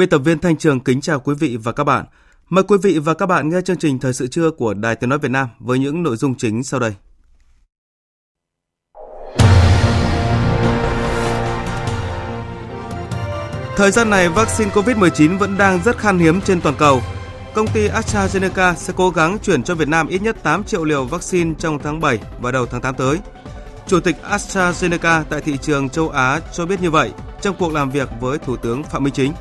Biên tập viên Thanh Trường kính chào quý vị và các bạn. Mời quý vị và các bạn nghe chương trình Thời sự trưa của Đài Tiếng Nói Việt Nam với những nội dung chính sau đây. Thời gian này, vaccine COVID-19 vẫn đang rất khan hiếm trên toàn cầu. Công ty AstraZeneca sẽ cố gắng chuyển cho Việt Nam ít nhất 8 triệu liều vaccine trong tháng 7 và đầu tháng 8 tới. Chủ tịch AstraZeneca tại thị trường châu Á cho biết như vậy trong cuộc làm việc với Thủ tướng Phạm Minh Chính.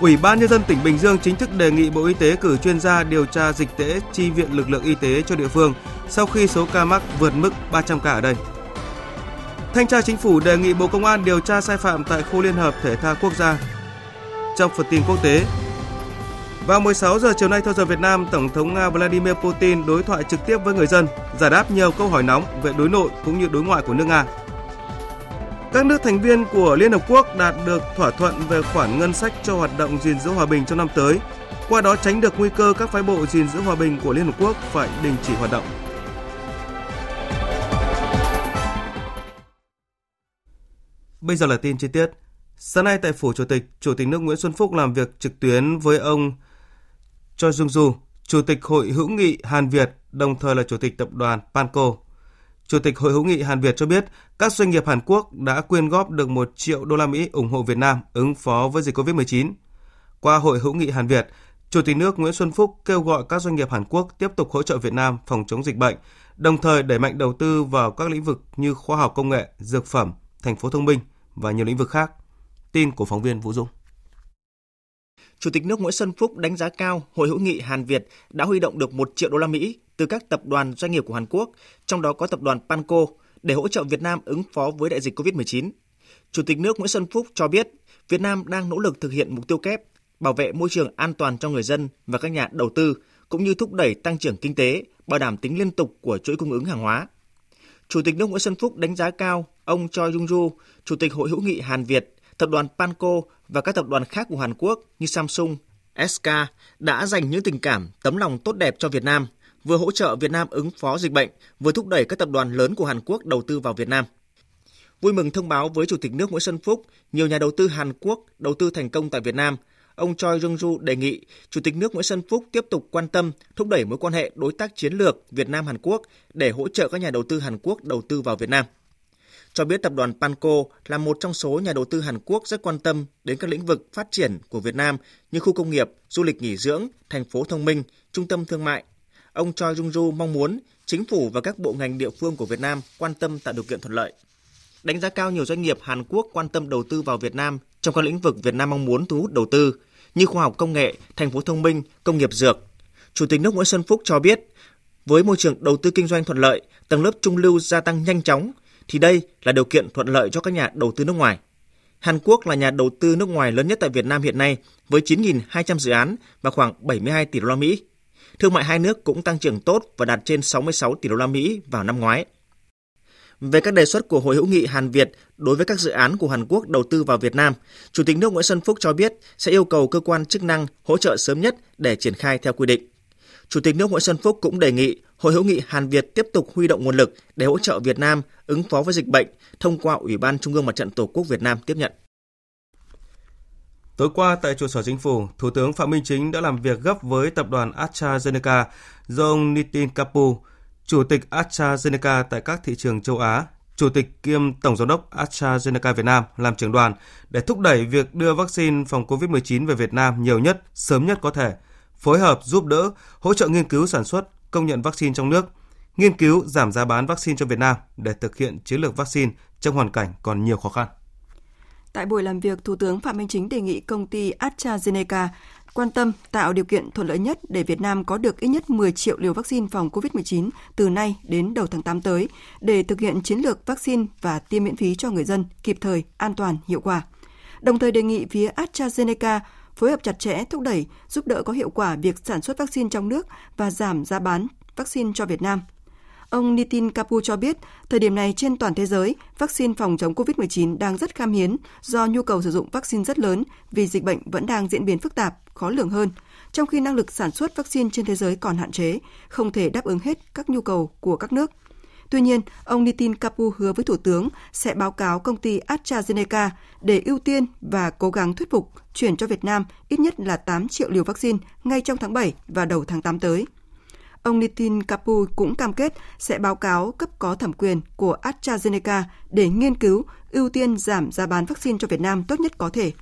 Ủy ban Nhân dân tỉnh Bình Dương chính thức đề nghị Bộ Y tế cử chuyên gia điều tra dịch tễ chi viện lực lượng y tế cho địa phương sau khi số ca mắc vượt mức 300 ca ở đây. Thanh tra Chính phủ đề nghị Bộ Công an điều tra sai phạm tại khu Liên hợp Thể thao Quốc gia. Trong phần tin quốc tế, vào 16 giờ chiều nay theo giờ Việt Nam, Tổng thống Nga Vladimir Putin đối thoại trực tiếp với người dân, giải đáp nhiều câu hỏi nóng về đối nội cũng như đối ngoại của nước Nga. Các nước thành viên của Liên Hợp Quốc đạt được thỏa thuận về khoản ngân sách cho hoạt động gìn giữ hòa bình trong năm tới, qua đó tránh được nguy cơ các phái bộ gìn giữ hòa bình của Liên Hợp Quốc phải đình chỉ hoạt động. Bây giờ là tin chi tiết. Sáng nay tại Phủ Chủ tịch, Chủ tịch nước Nguyễn Xuân Phúc làm việc trực tuyến với ông Choi Jung-ju, Chủ tịch Hội hữu nghị Hàn Việt, đồng thời là Chủ tịch Tập đoàn Panco. Chủ tịch Hội hữu nghị Hàn Việt cho biết, các doanh nghiệp Hàn Quốc đã quyên góp được 1 triệu đô la Mỹ ủng hộ Việt Nam ứng phó với dịch COVID-19. Qua Hội hữu nghị Hàn Việt, Chủ tịch nước Nguyễn Xuân Phúc kêu gọi các doanh nghiệp Hàn Quốc tiếp tục hỗ trợ Việt Nam phòng chống dịch bệnh, đồng thời đẩy mạnh đầu tư vào các lĩnh vực như khoa học công nghệ, dược phẩm, thành phố thông minh và nhiều lĩnh vực khác. Tin của phóng viên Vũ Dung. Chủ tịch nước Nguyễn Xuân Phúc đánh giá cao Hội hữu nghị Hàn Việt đã huy động được 1 triệu đô la Mỹ từ các tập đoàn doanh nghiệp của Hàn Quốc, trong đó có tập đoàn Panco, để hỗ trợ Việt Nam ứng phó với đại dịch COVID-19. Chủ tịch nước Nguyễn Xuân Phúc cho biết, Việt Nam đang nỗ lực thực hiện mục tiêu kép bảo vệ môi trường an toàn cho người dân và các nhà đầu tư, cũng như thúc đẩy tăng trưởng kinh tế, bảo đảm tính liên tục của chuỗi cung ứng hàng hóa. Chủ tịch nước Nguyễn Xuân Phúc đánh giá cao ông Choi Jung-ju, Chủ tịch Hội hữu nghị Hàn Việt, tập đoàn Panco và các tập đoàn khác của Hàn Quốc như Samsung, SK đã dành những tình cảm, tấm lòng tốt đẹp cho Việt Nam, vừa hỗ trợ Việt Nam ứng phó dịch bệnh, vừa thúc đẩy các tập đoàn lớn của Hàn Quốc đầu tư vào Việt Nam. Vui mừng thông báo với Chủ tịch nước Nguyễn Xuân Phúc, nhiều nhà đầu tư Hàn Quốc đầu tư thành công tại Việt Nam. Ông Choi Jung-ju đề nghị Chủ tịch nước Nguyễn Xuân Phúc tiếp tục quan tâm, thúc đẩy mối quan hệ đối tác chiến lược Việt Nam Hàn Quốc để hỗ trợ các nhà đầu tư Hàn Quốc đầu tư vào Việt Nam cho biết tập đoàn Panco là một trong số nhà đầu tư Hàn Quốc rất quan tâm đến các lĩnh vực phát triển của Việt Nam như khu công nghiệp, du lịch nghỉ dưỡng, thành phố thông minh, trung tâm thương mại. Ông Choi Jung-ju mong muốn chính phủ và các bộ ngành địa phương của Việt Nam quan tâm tạo điều kiện thuận lợi. Đánh giá cao nhiều doanh nghiệp Hàn Quốc quan tâm đầu tư vào Việt Nam trong các lĩnh vực Việt Nam mong muốn thu hút đầu tư như khoa học công nghệ, thành phố thông minh, công nghiệp dược. Chủ tịch nước Nguyễn Xuân Phúc cho biết, với môi trường đầu tư kinh doanh thuận lợi, tầng lớp trung lưu gia tăng nhanh chóng, thì đây là điều kiện thuận lợi cho các nhà đầu tư nước ngoài. Hàn Quốc là nhà đầu tư nước ngoài lớn nhất tại Việt Nam hiện nay với 9.200 dự án và khoảng 72 tỷ đô la Mỹ. Thương mại hai nước cũng tăng trưởng tốt và đạt trên 66 tỷ đô la Mỹ vào năm ngoái. Về các đề xuất của Hội hữu nghị Hàn Việt đối với các dự án của Hàn Quốc đầu tư vào Việt Nam, Chủ tịch nước Nguyễn Xuân Phúc cho biết sẽ yêu cầu cơ quan chức năng hỗ trợ sớm nhất để triển khai theo quy định. Chủ tịch nước Nguyễn Xuân Phúc cũng đề nghị Hội hữu nghị Hàn Việt tiếp tục huy động nguồn lực để hỗ trợ Việt Nam ứng phó với dịch bệnh thông qua Ủy ban Trung ương Mặt trận Tổ quốc Việt Nam tiếp nhận. Tối qua tại trụ sở chính phủ, Thủ tướng Phạm Minh Chính đã làm việc gấp với tập đoàn AstraZeneca do ông Nitin Kapu, Chủ tịch AstraZeneca tại các thị trường châu Á, Chủ tịch kiêm Tổng giám đốc AstraZeneca Việt Nam làm trưởng đoàn để thúc đẩy việc đưa vaccine phòng COVID-19 về Việt Nam nhiều nhất, sớm nhất có thể, phối hợp giúp đỡ, hỗ trợ nghiên cứu sản xuất, công nhận vaccine trong nước, nghiên cứu giảm giá bán vaccine cho Việt Nam để thực hiện chiến lược vaccine trong hoàn cảnh còn nhiều khó khăn. Tại buổi làm việc, Thủ tướng Phạm Minh Chính đề nghị công ty AstraZeneca quan tâm tạo điều kiện thuận lợi nhất để Việt Nam có được ít nhất 10 triệu liều vaccine phòng COVID-19 từ nay đến đầu tháng 8 tới để thực hiện chiến lược vaccine và tiêm miễn phí cho người dân kịp thời, an toàn, hiệu quả. Đồng thời đề nghị phía AstraZeneca phối hợp chặt chẽ thúc đẩy, giúp đỡ có hiệu quả việc sản xuất vaccine trong nước và giảm giá bán vaccine cho Việt Nam. Ông Nitin Kapoor cho biết, thời điểm này trên toàn thế giới, vaccine phòng chống COVID-19 đang rất khan hiếm do nhu cầu sử dụng vaccine rất lớn vì dịch bệnh vẫn đang diễn biến phức tạp, khó lường hơn, trong khi năng lực sản xuất vaccine trên thế giới còn hạn chế, không thể đáp ứng hết các nhu cầu của các nước. Tuy nhiên, ông Nitin Kapoor hứa với Thủ tướng sẽ báo cáo công ty AstraZeneca để ưu tiên và cố gắng thuyết phục chuyển cho Việt Nam ít nhất là 8 triệu liều vaccine ngay trong tháng 7 và đầu tháng 8 tới. Ông Nitin Kapu cũng cam kết sẽ báo cáo cấp có thẩm quyền của AstraZeneca để nghiên cứu ưu tiên giảm giá bán vaccine cho Việt Nam tốt nhất có thể.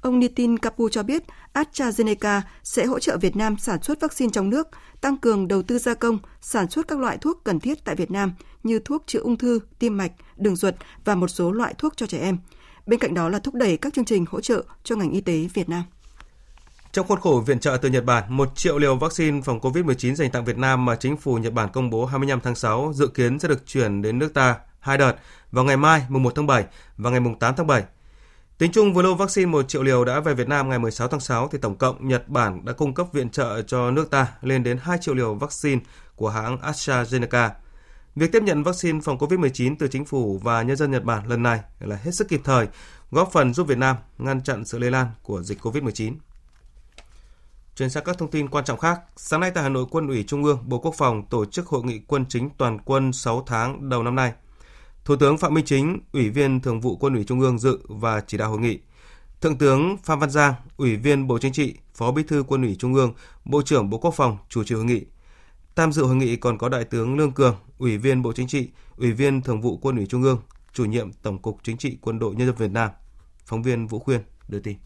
Ông Nitin Kapu cho biết AstraZeneca sẽ hỗ trợ Việt Nam sản xuất vaccine trong nước, tăng cường đầu tư gia công, sản xuất các loại thuốc cần thiết tại Việt Nam như thuốc chữa ung thư, tim mạch, đường ruột và một số loại thuốc cho trẻ em. Bên cạnh đó là thúc đẩy các chương trình hỗ trợ cho ngành y tế Việt Nam. Trong khuôn khổ viện trợ từ Nhật Bản, 1 triệu liều vaccine phòng COVID-19 dành tặng Việt Nam mà chính phủ Nhật Bản công bố 25 tháng 6 dự kiến sẽ được chuyển đến nước ta hai đợt vào ngày mai mùng 1 tháng 7 và ngày mùng 8 tháng 7. Tính chung với lô vaccine 1 triệu liều đã về Việt Nam ngày 16 tháng 6 thì tổng cộng Nhật Bản đã cung cấp viện trợ cho nước ta lên đến 2 triệu liều vaccine của hãng AstraZeneca. Việc tiếp nhận vaccine phòng COVID-19 từ chính phủ và nhân dân Nhật Bản lần này là hết sức kịp thời, góp phần giúp Việt Nam ngăn chặn sự lây lan của dịch COVID-19. Chuyển sang các thông tin quan trọng khác, sáng nay tại Hà Nội, Quân ủy Trung ương, Bộ Quốc phòng tổ chức hội nghị quân chính toàn quân 6 tháng đầu năm nay. Thủ tướng Phạm Minh Chính, Ủy viên Thường vụ Quân ủy Trung ương dự và chỉ đạo hội nghị. Thượng tướng Phan Văn Giang, Ủy viên Bộ Chính trị, Phó Bí thư Quân ủy Trung ương, Bộ trưởng Bộ Quốc phòng chủ trì hội nghị. Tham dự hội nghị còn có Đại tướng Lương Cường, Ủy viên Bộ Chính trị, Ủy viên Thường vụ Quân ủy Trung ương, Chủ nhiệm Tổng cục Chính trị Quân đội Nhân dân Việt Nam. Phóng viên Vũ Khuyên đưa tin.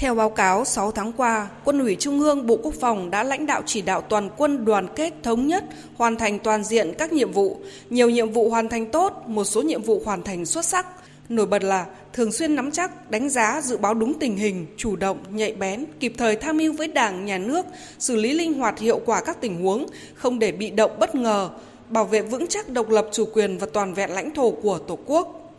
Theo báo cáo, 6 tháng qua, Quân ủy Trung ương Bộ Quốc phòng đã lãnh đạo chỉ đạo toàn quân đoàn kết thống nhất, hoàn thành toàn diện các nhiệm vụ. Nhiều nhiệm vụ hoàn thành tốt, một số nhiệm vụ hoàn thành xuất sắc. Nổi bật là thường xuyên nắm chắc, đánh giá, dự báo đúng tình hình, chủ động, nhạy bén, kịp thời tham mưu với Đảng, Nhà nước, xử lý linh hoạt hiệu quả các tình huống, không để bị động bất ngờ, bảo vệ vững chắc độc lập chủ quyền và toàn vẹn lãnh thổ của Tổ quốc.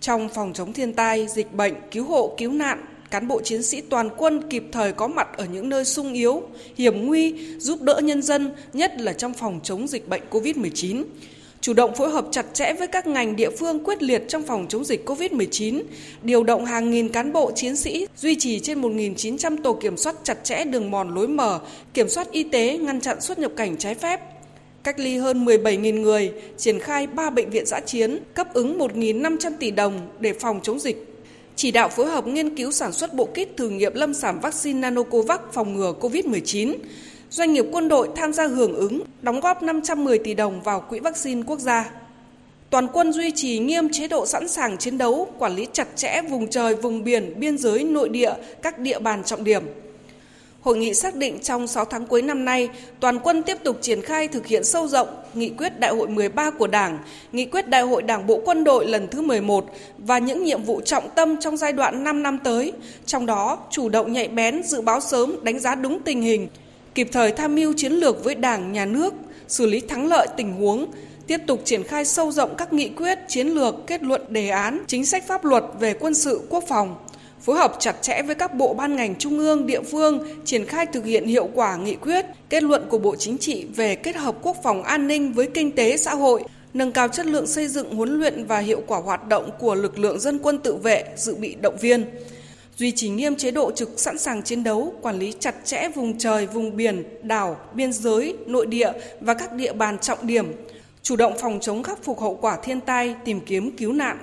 Trong phòng chống thiên tai, dịch bệnh, cứu hộ, cứu nạn, cán bộ chiến sĩ toàn quân kịp thời có mặt ở những nơi sung yếu, hiểm nguy, giúp đỡ nhân dân, nhất là trong phòng chống dịch bệnh COVID-19. Chủ động phối hợp chặt chẽ với các ngành địa phương quyết liệt trong phòng chống dịch COVID-19, điều động hàng nghìn cán bộ chiến sĩ, duy trì trên 1.900 tổ kiểm soát chặt chẽ đường mòn lối mở, kiểm soát y tế, ngăn chặn xuất nhập cảnh trái phép, cách ly hơn 17.000 người, triển khai 3 bệnh viện giã chiến, cấp ứng 1.500 tỷ đồng để phòng chống dịch chỉ đạo phối hợp nghiên cứu sản xuất bộ kit thử nghiệm lâm sàng vaccine Nanocovax phòng ngừa COVID-19. Doanh nghiệp quân đội tham gia hưởng ứng, đóng góp 510 tỷ đồng vào quỹ vaccine quốc gia. Toàn quân duy trì nghiêm chế độ sẵn sàng chiến đấu, quản lý chặt chẽ vùng trời, vùng biển, biên giới, nội địa, các địa bàn trọng điểm – Hội nghị xác định trong 6 tháng cuối năm nay, toàn quân tiếp tục triển khai thực hiện sâu rộng nghị quyết đại hội 13 của Đảng, nghị quyết đại hội Đảng Bộ Quân đội lần thứ 11 và những nhiệm vụ trọng tâm trong giai đoạn 5 năm tới, trong đó chủ động nhạy bén, dự báo sớm, đánh giá đúng tình hình, kịp thời tham mưu chiến lược với Đảng, Nhà nước, xử lý thắng lợi tình huống, tiếp tục triển khai sâu rộng các nghị quyết, chiến lược, kết luận đề án, chính sách pháp luật về quân sự quốc phòng, phối hợp chặt chẽ với các bộ ban ngành trung ương, địa phương triển khai thực hiện hiệu quả nghị quyết, kết luận của Bộ Chính trị về kết hợp quốc phòng an ninh với kinh tế xã hội, nâng cao chất lượng xây dựng huấn luyện và hiệu quả hoạt động của lực lượng dân quân tự vệ, dự bị động viên. Duy trì nghiêm chế độ trực sẵn sàng chiến đấu, quản lý chặt chẽ vùng trời, vùng biển, đảo, biên giới, nội địa và các địa bàn trọng điểm, chủ động phòng chống khắc phục hậu quả thiên tai, tìm kiếm cứu nạn,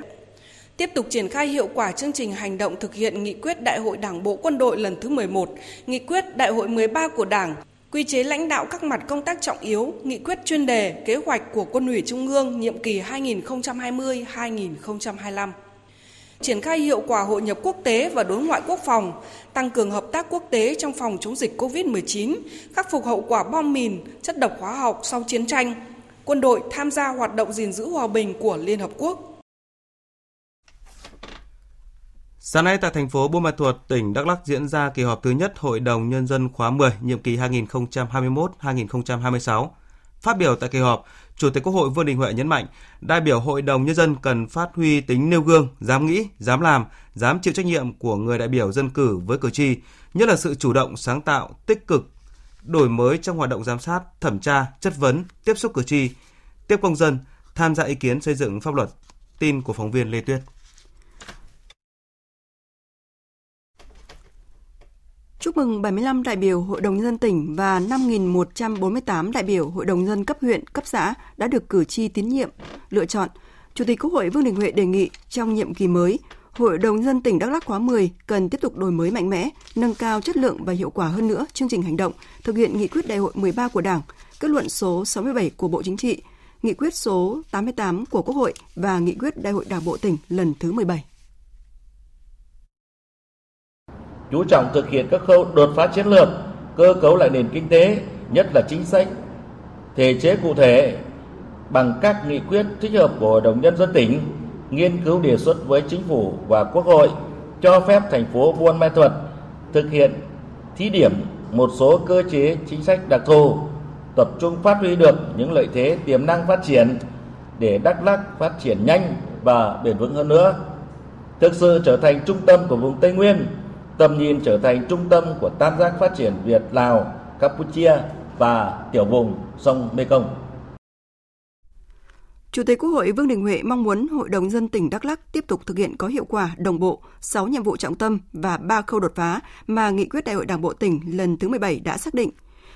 tiếp tục triển khai hiệu quả chương trình hành động thực hiện nghị quyết Đại hội Đảng bộ quân đội lần thứ 11, nghị quyết Đại hội 13 của Đảng, quy chế lãnh đạo các mặt công tác trọng yếu, nghị quyết chuyên đề, kế hoạch của Quân ủy Trung ương nhiệm kỳ 2020-2025. triển khai hiệu quả hội nhập quốc tế và đối ngoại quốc phòng, tăng cường hợp tác quốc tế trong phòng chống dịch COVID-19, khắc phục hậu quả bom mìn, chất độc hóa học sau chiến tranh. Quân đội tham gia hoạt động gìn giữ hòa bình của Liên Hợp Quốc. Sáng nay tại thành phố Buôn Ma Thuột, tỉnh Đắk Lắk diễn ra kỳ họp thứ nhất Hội đồng Nhân dân khóa 10, nhiệm kỳ 2021-2026. Phát biểu tại kỳ họp, Chủ tịch Quốc hội Vương Đình Huệ nhấn mạnh, đại biểu Hội đồng Nhân dân cần phát huy tính nêu gương, dám nghĩ, dám làm, dám chịu trách nhiệm của người đại biểu dân cử với cử tri, nhất là sự chủ động, sáng tạo, tích cực, đổi mới trong hoạt động giám sát, thẩm tra, chất vấn, tiếp xúc cử tri, tiếp công dân, tham gia ý kiến xây dựng pháp luật. Tin của phóng viên Lê Tuyết. Chúc mừng 75 đại biểu Hội đồng Nhân dân tỉnh và 5.148 đại biểu Hội đồng dân cấp huyện, cấp xã đã được cử tri tín nhiệm, lựa chọn. Chủ tịch Quốc hội Vương Đình Huệ đề nghị trong nhiệm kỳ mới, Hội đồng dân tỉnh Đắk Lắk khóa 10 cần tiếp tục đổi mới mạnh mẽ, nâng cao chất lượng và hiệu quả hơn nữa chương trình hành động, thực hiện nghị quyết đại hội 13 của Đảng, kết luận số 67 của Bộ Chính trị, nghị quyết số 88 của Quốc hội và nghị quyết đại hội Đảng bộ tỉnh lần thứ 17. Chú trọng thực hiện các khâu đột phá chiến lược, cơ cấu lại nền kinh tế, nhất là chính sách, thể chế cụ thể bằng các nghị quyết thích hợp của Hội đồng Nhân dân tỉnh, nghiên cứu đề xuất với chính phủ và quốc hội cho phép thành phố Buôn Ma Thuột thực hiện thí điểm một số cơ chế chính sách đặc thù, tập trung phát huy được những lợi thế tiềm năng phát triển để Đắk Lắk phát triển nhanh và bền vững hơn nữa, thực sự trở thành trung tâm của vùng Tây Nguyên tầm nhìn trở thành trung tâm của tam giác phát triển Việt Lào, Campuchia và tiểu vùng sông Mekong. Chủ tịch Quốc hội Vương Đình Huệ mong muốn Hội đồng dân tỉnh Đắk Lắk tiếp tục thực hiện có hiệu quả, đồng bộ 6 nhiệm vụ trọng tâm và 3 khâu đột phá mà nghị quyết Đại hội Đảng bộ tỉnh lần thứ 17 đã xác định.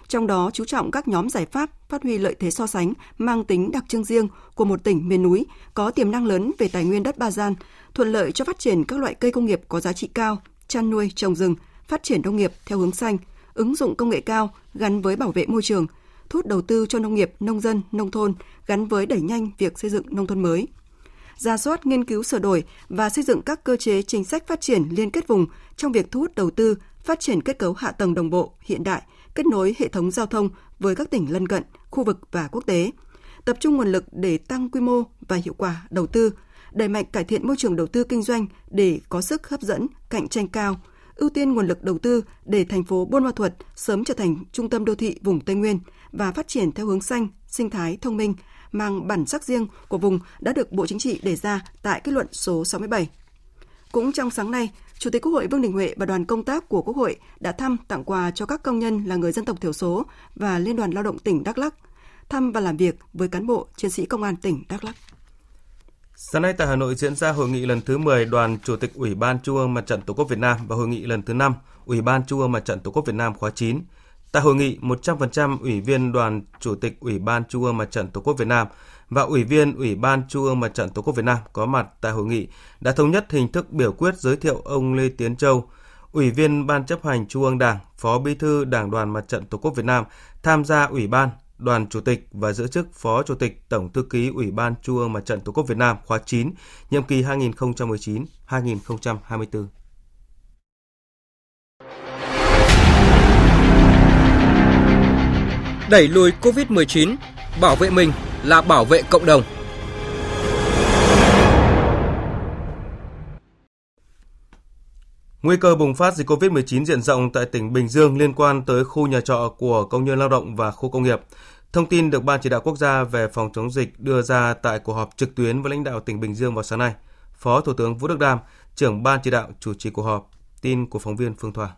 Trong đó chú trọng các nhóm giải pháp phát huy lợi thế so sánh mang tính đặc trưng riêng của một tỉnh miền núi có tiềm năng lớn về tài nguyên đất ba gian, thuận lợi cho phát triển các loại cây công nghiệp có giá trị cao, chăn nuôi, trồng rừng, phát triển nông nghiệp theo hướng xanh, ứng dụng công nghệ cao gắn với bảo vệ môi trường, thu hút đầu tư cho nông nghiệp, nông dân, nông thôn gắn với đẩy nhanh việc xây dựng nông thôn mới. Ra soát, nghiên cứu sửa đổi và xây dựng các cơ chế chính sách phát triển liên kết vùng trong việc thu hút đầu tư, phát triển kết cấu hạ tầng đồng bộ, hiện đại, kết nối hệ thống giao thông với các tỉnh lân cận, khu vực và quốc tế. Tập trung nguồn lực để tăng quy mô và hiệu quả đầu tư, đẩy mạnh cải thiện môi trường đầu tư kinh doanh để có sức hấp dẫn, cạnh tranh cao, ưu tiên nguồn lực đầu tư để thành phố Buôn Ma Thuột sớm trở thành trung tâm đô thị vùng Tây Nguyên và phát triển theo hướng xanh, sinh thái thông minh, mang bản sắc riêng của vùng đã được Bộ Chính trị đề ra tại kết luận số 67. Cũng trong sáng nay, Chủ tịch Quốc hội Vương Đình Huệ và đoàn công tác của Quốc hội đã thăm tặng quà cho các công nhân là người dân tộc thiểu số và Liên đoàn Lao động tỉnh Đắk Lắk, thăm và làm việc với cán bộ chiến sĩ công an tỉnh Đắk Lắk. Sáng nay tại Hà Nội diễn ra hội nghị lần thứ 10 Đoàn Chủ tịch Ủy ban Trung ương Mặt trận Tổ quốc Việt Nam và hội nghị lần thứ 5 Ủy ban Trung ương Mặt trận Tổ quốc Việt Nam khóa 9. Tại hội nghị, 100% ủy viên Đoàn Chủ tịch Ủy ban Trung ương Mặt trận Tổ quốc Việt Nam và ủy viên Ủy ban Trung ương Mặt trận Tổ quốc Việt Nam có mặt tại hội nghị đã thống nhất hình thức biểu quyết giới thiệu ông Lê Tiến Châu, Ủy viên Ban chấp hành Trung ương Đảng, Phó Bí thư Đảng đoàn Mặt trận Tổ quốc Việt Nam tham gia Ủy ban đoàn chủ tịch và giữ chức Phó Chủ tịch Tổng thư ký Ủy ban Trung ương Mặt trận Tổ quốc Việt Nam khóa 9, nhiệm kỳ 2019-2024. Đẩy lùi COVID-19, bảo vệ mình là bảo vệ cộng đồng. Nguy cơ bùng phát dịch COVID-19 diện rộng tại tỉnh Bình Dương liên quan tới khu nhà trọ của công nhân lao động và khu công nghiệp. Thông tin được Ban chỉ đạo quốc gia về phòng chống dịch đưa ra tại cuộc họp trực tuyến với lãnh đạo tỉnh Bình Dương vào sáng nay. Phó Thủ tướng Vũ Đức Đam, trưởng Ban chỉ đạo chủ trì cuộc họp. Tin của phóng viên Phương Thoa.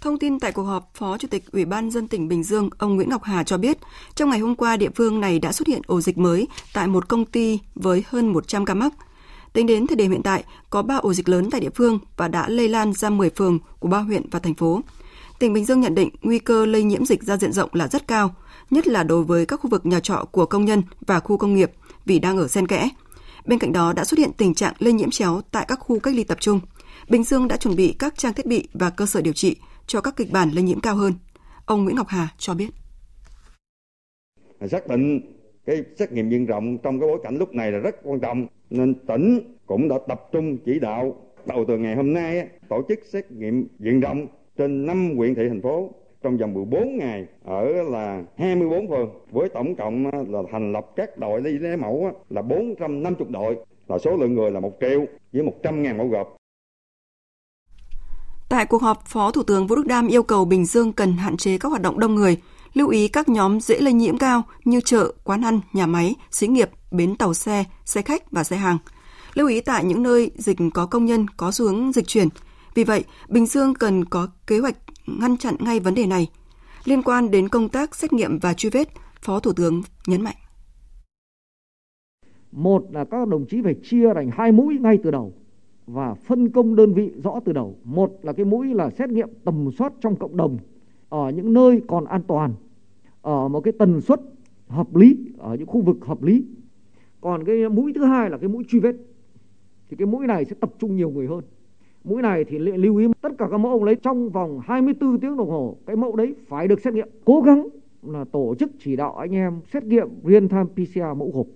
Thông tin tại cuộc họp, Phó Chủ tịch Ủy ban dân tỉnh Bình Dương, ông Nguyễn Ngọc Hà cho biết, trong ngày hôm qua địa phương này đã xuất hiện ổ dịch mới tại một công ty với hơn 100 ca mắc. Tính đến thời điểm hiện tại, có 3 ổ dịch lớn tại địa phương và đã lây lan ra 10 phường của ba huyện và thành phố. Tỉnh Bình Dương nhận định nguy cơ lây nhiễm dịch ra diện rộng là rất cao, nhất là đối với các khu vực nhà trọ của công nhân và khu công nghiệp vì đang ở xen kẽ. Bên cạnh đó đã xuất hiện tình trạng lây nhiễm chéo tại các khu cách ly tập trung. Bình Dương đã chuẩn bị các trang thiết bị và cơ sở điều trị cho các kịch bản lây nhiễm cao hơn. Ông Nguyễn Ngọc Hà cho biết. Xác định cái xét nghiệm diện rộng trong cái bối cảnh lúc này là rất quan trọng nên tỉnh cũng đã tập trung chỉ đạo. Đầu từ ngày hôm nay tổ chức xét nghiệm diện rộng trên 5 huyện thị thành phố. Trong vòng 14 ngày ở là 24 phường với tổng cộng là thành lập các đội lấy mẫu là 450 đội. Là số lượng người là 1 triệu với 100 ngàn mẫu gộp. Tại cuộc họp, Phó Thủ tướng Vũ Đức Đam yêu cầu Bình Dương cần hạn chế các hoạt động đông người, lưu ý các nhóm dễ lây nhiễm cao như chợ, quán ăn, nhà máy, xí nghiệp, bến tàu xe, xe khách và xe hàng. Lưu ý tại những nơi dịch có công nhân có xu hướng dịch chuyển. Vì vậy, Bình Dương cần có kế hoạch ngăn chặn ngay vấn đề này. Liên quan đến công tác xét nghiệm và truy vết, Phó Thủ tướng nhấn mạnh. Một là các đồng chí phải chia thành hai mũi ngay từ đầu và phân công đơn vị rõ từ đầu. Một là cái mũi là xét nghiệm tầm soát trong cộng đồng ở những nơi còn an toàn, ở một cái tần suất hợp lý, ở những khu vực hợp lý. Còn cái mũi thứ hai là cái mũi truy vết. Thì cái mũi này sẽ tập trung nhiều người hơn. Mũi này thì lưu ý tất cả các mẫu ông lấy trong vòng 24 tiếng đồng hồ. Cái mẫu đấy phải được xét nghiệm. Cố gắng là tổ chức chỉ đạo anh em xét nghiệm real time PCR mẫu gộp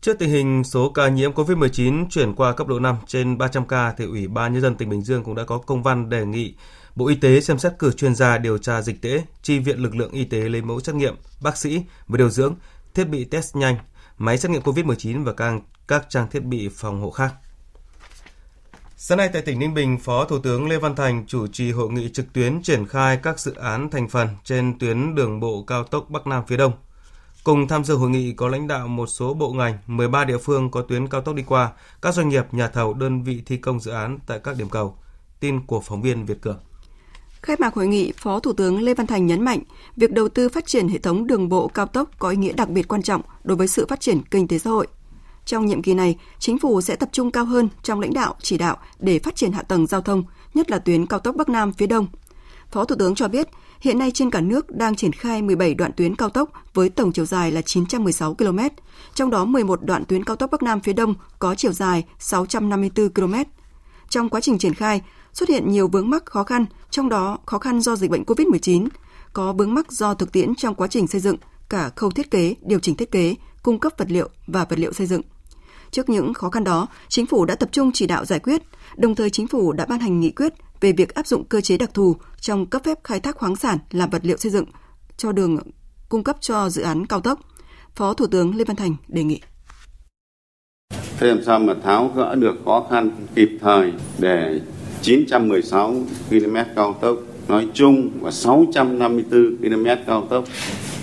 Trước tình hình số ca nhiễm COVID-19 chuyển qua cấp độ 5 trên 300 ca, thì Ủy ban Nhân dân tỉnh Bình Dương cũng đã có công văn đề nghị Bộ Y tế xem xét cử chuyên gia điều tra dịch tễ, chi viện lực lượng y tế lấy mẫu xét nghiệm, bác sĩ và điều dưỡng, thiết bị test nhanh, máy xét nghiệm COVID-19 và các, các trang thiết bị phòng hộ khác. Sáng nay tại tỉnh Ninh Bình, Phó Thủ tướng Lê Văn Thành chủ trì hội nghị trực tuyến triển khai các dự án thành phần trên tuyến đường bộ cao tốc Bắc Nam phía Đông – Cùng tham dự hội nghị có lãnh đạo một số bộ ngành, 13 địa phương có tuyến cao tốc đi qua, các doanh nghiệp, nhà thầu, đơn vị thi công dự án tại các điểm cầu. Tin của phóng viên Việt Cường. Khai mạc hội nghị, Phó Thủ tướng Lê Văn Thành nhấn mạnh, việc đầu tư phát triển hệ thống đường bộ cao tốc có ý nghĩa đặc biệt quan trọng đối với sự phát triển kinh tế xã hội. Trong nhiệm kỳ này, chính phủ sẽ tập trung cao hơn trong lãnh đạo, chỉ đạo để phát triển hạ tầng giao thông, nhất là tuyến cao tốc Bắc Nam phía Đông. Phó Thủ tướng cho biết, Hiện nay trên cả nước đang triển khai 17 đoạn tuyến cao tốc với tổng chiều dài là 916 km, trong đó 11 đoạn tuyến cao tốc Bắc Nam phía Đông có chiều dài 654 km. Trong quá trình triển khai, xuất hiện nhiều vướng mắc khó khăn, trong đó khó khăn do dịch bệnh COVID-19, có vướng mắc do thực tiễn trong quá trình xây dựng, cả khâu thiết kế, điều chỉnh thiết kế, cung cấp vật liệu và vật liệu xây dựng. Trước những khó khăn đó, chính phủ đã tập trung chỉ đạo giải quyết, đồng thời chính phủ đã ban hành nghị quyết về việc áp dụng cơ chế đặc thù trong cấp phép khai thác khoáng sản làm vật liệu xây dựng cho đường cung cấp cho dự án cao tốc. Phó Thủ tướng Lê Văn Thành đề nghị. Thế làm sao mà tháo gỡ được khó khăn kịp thời để 916 km cao tốc. Nói chung và 654 km cao tốc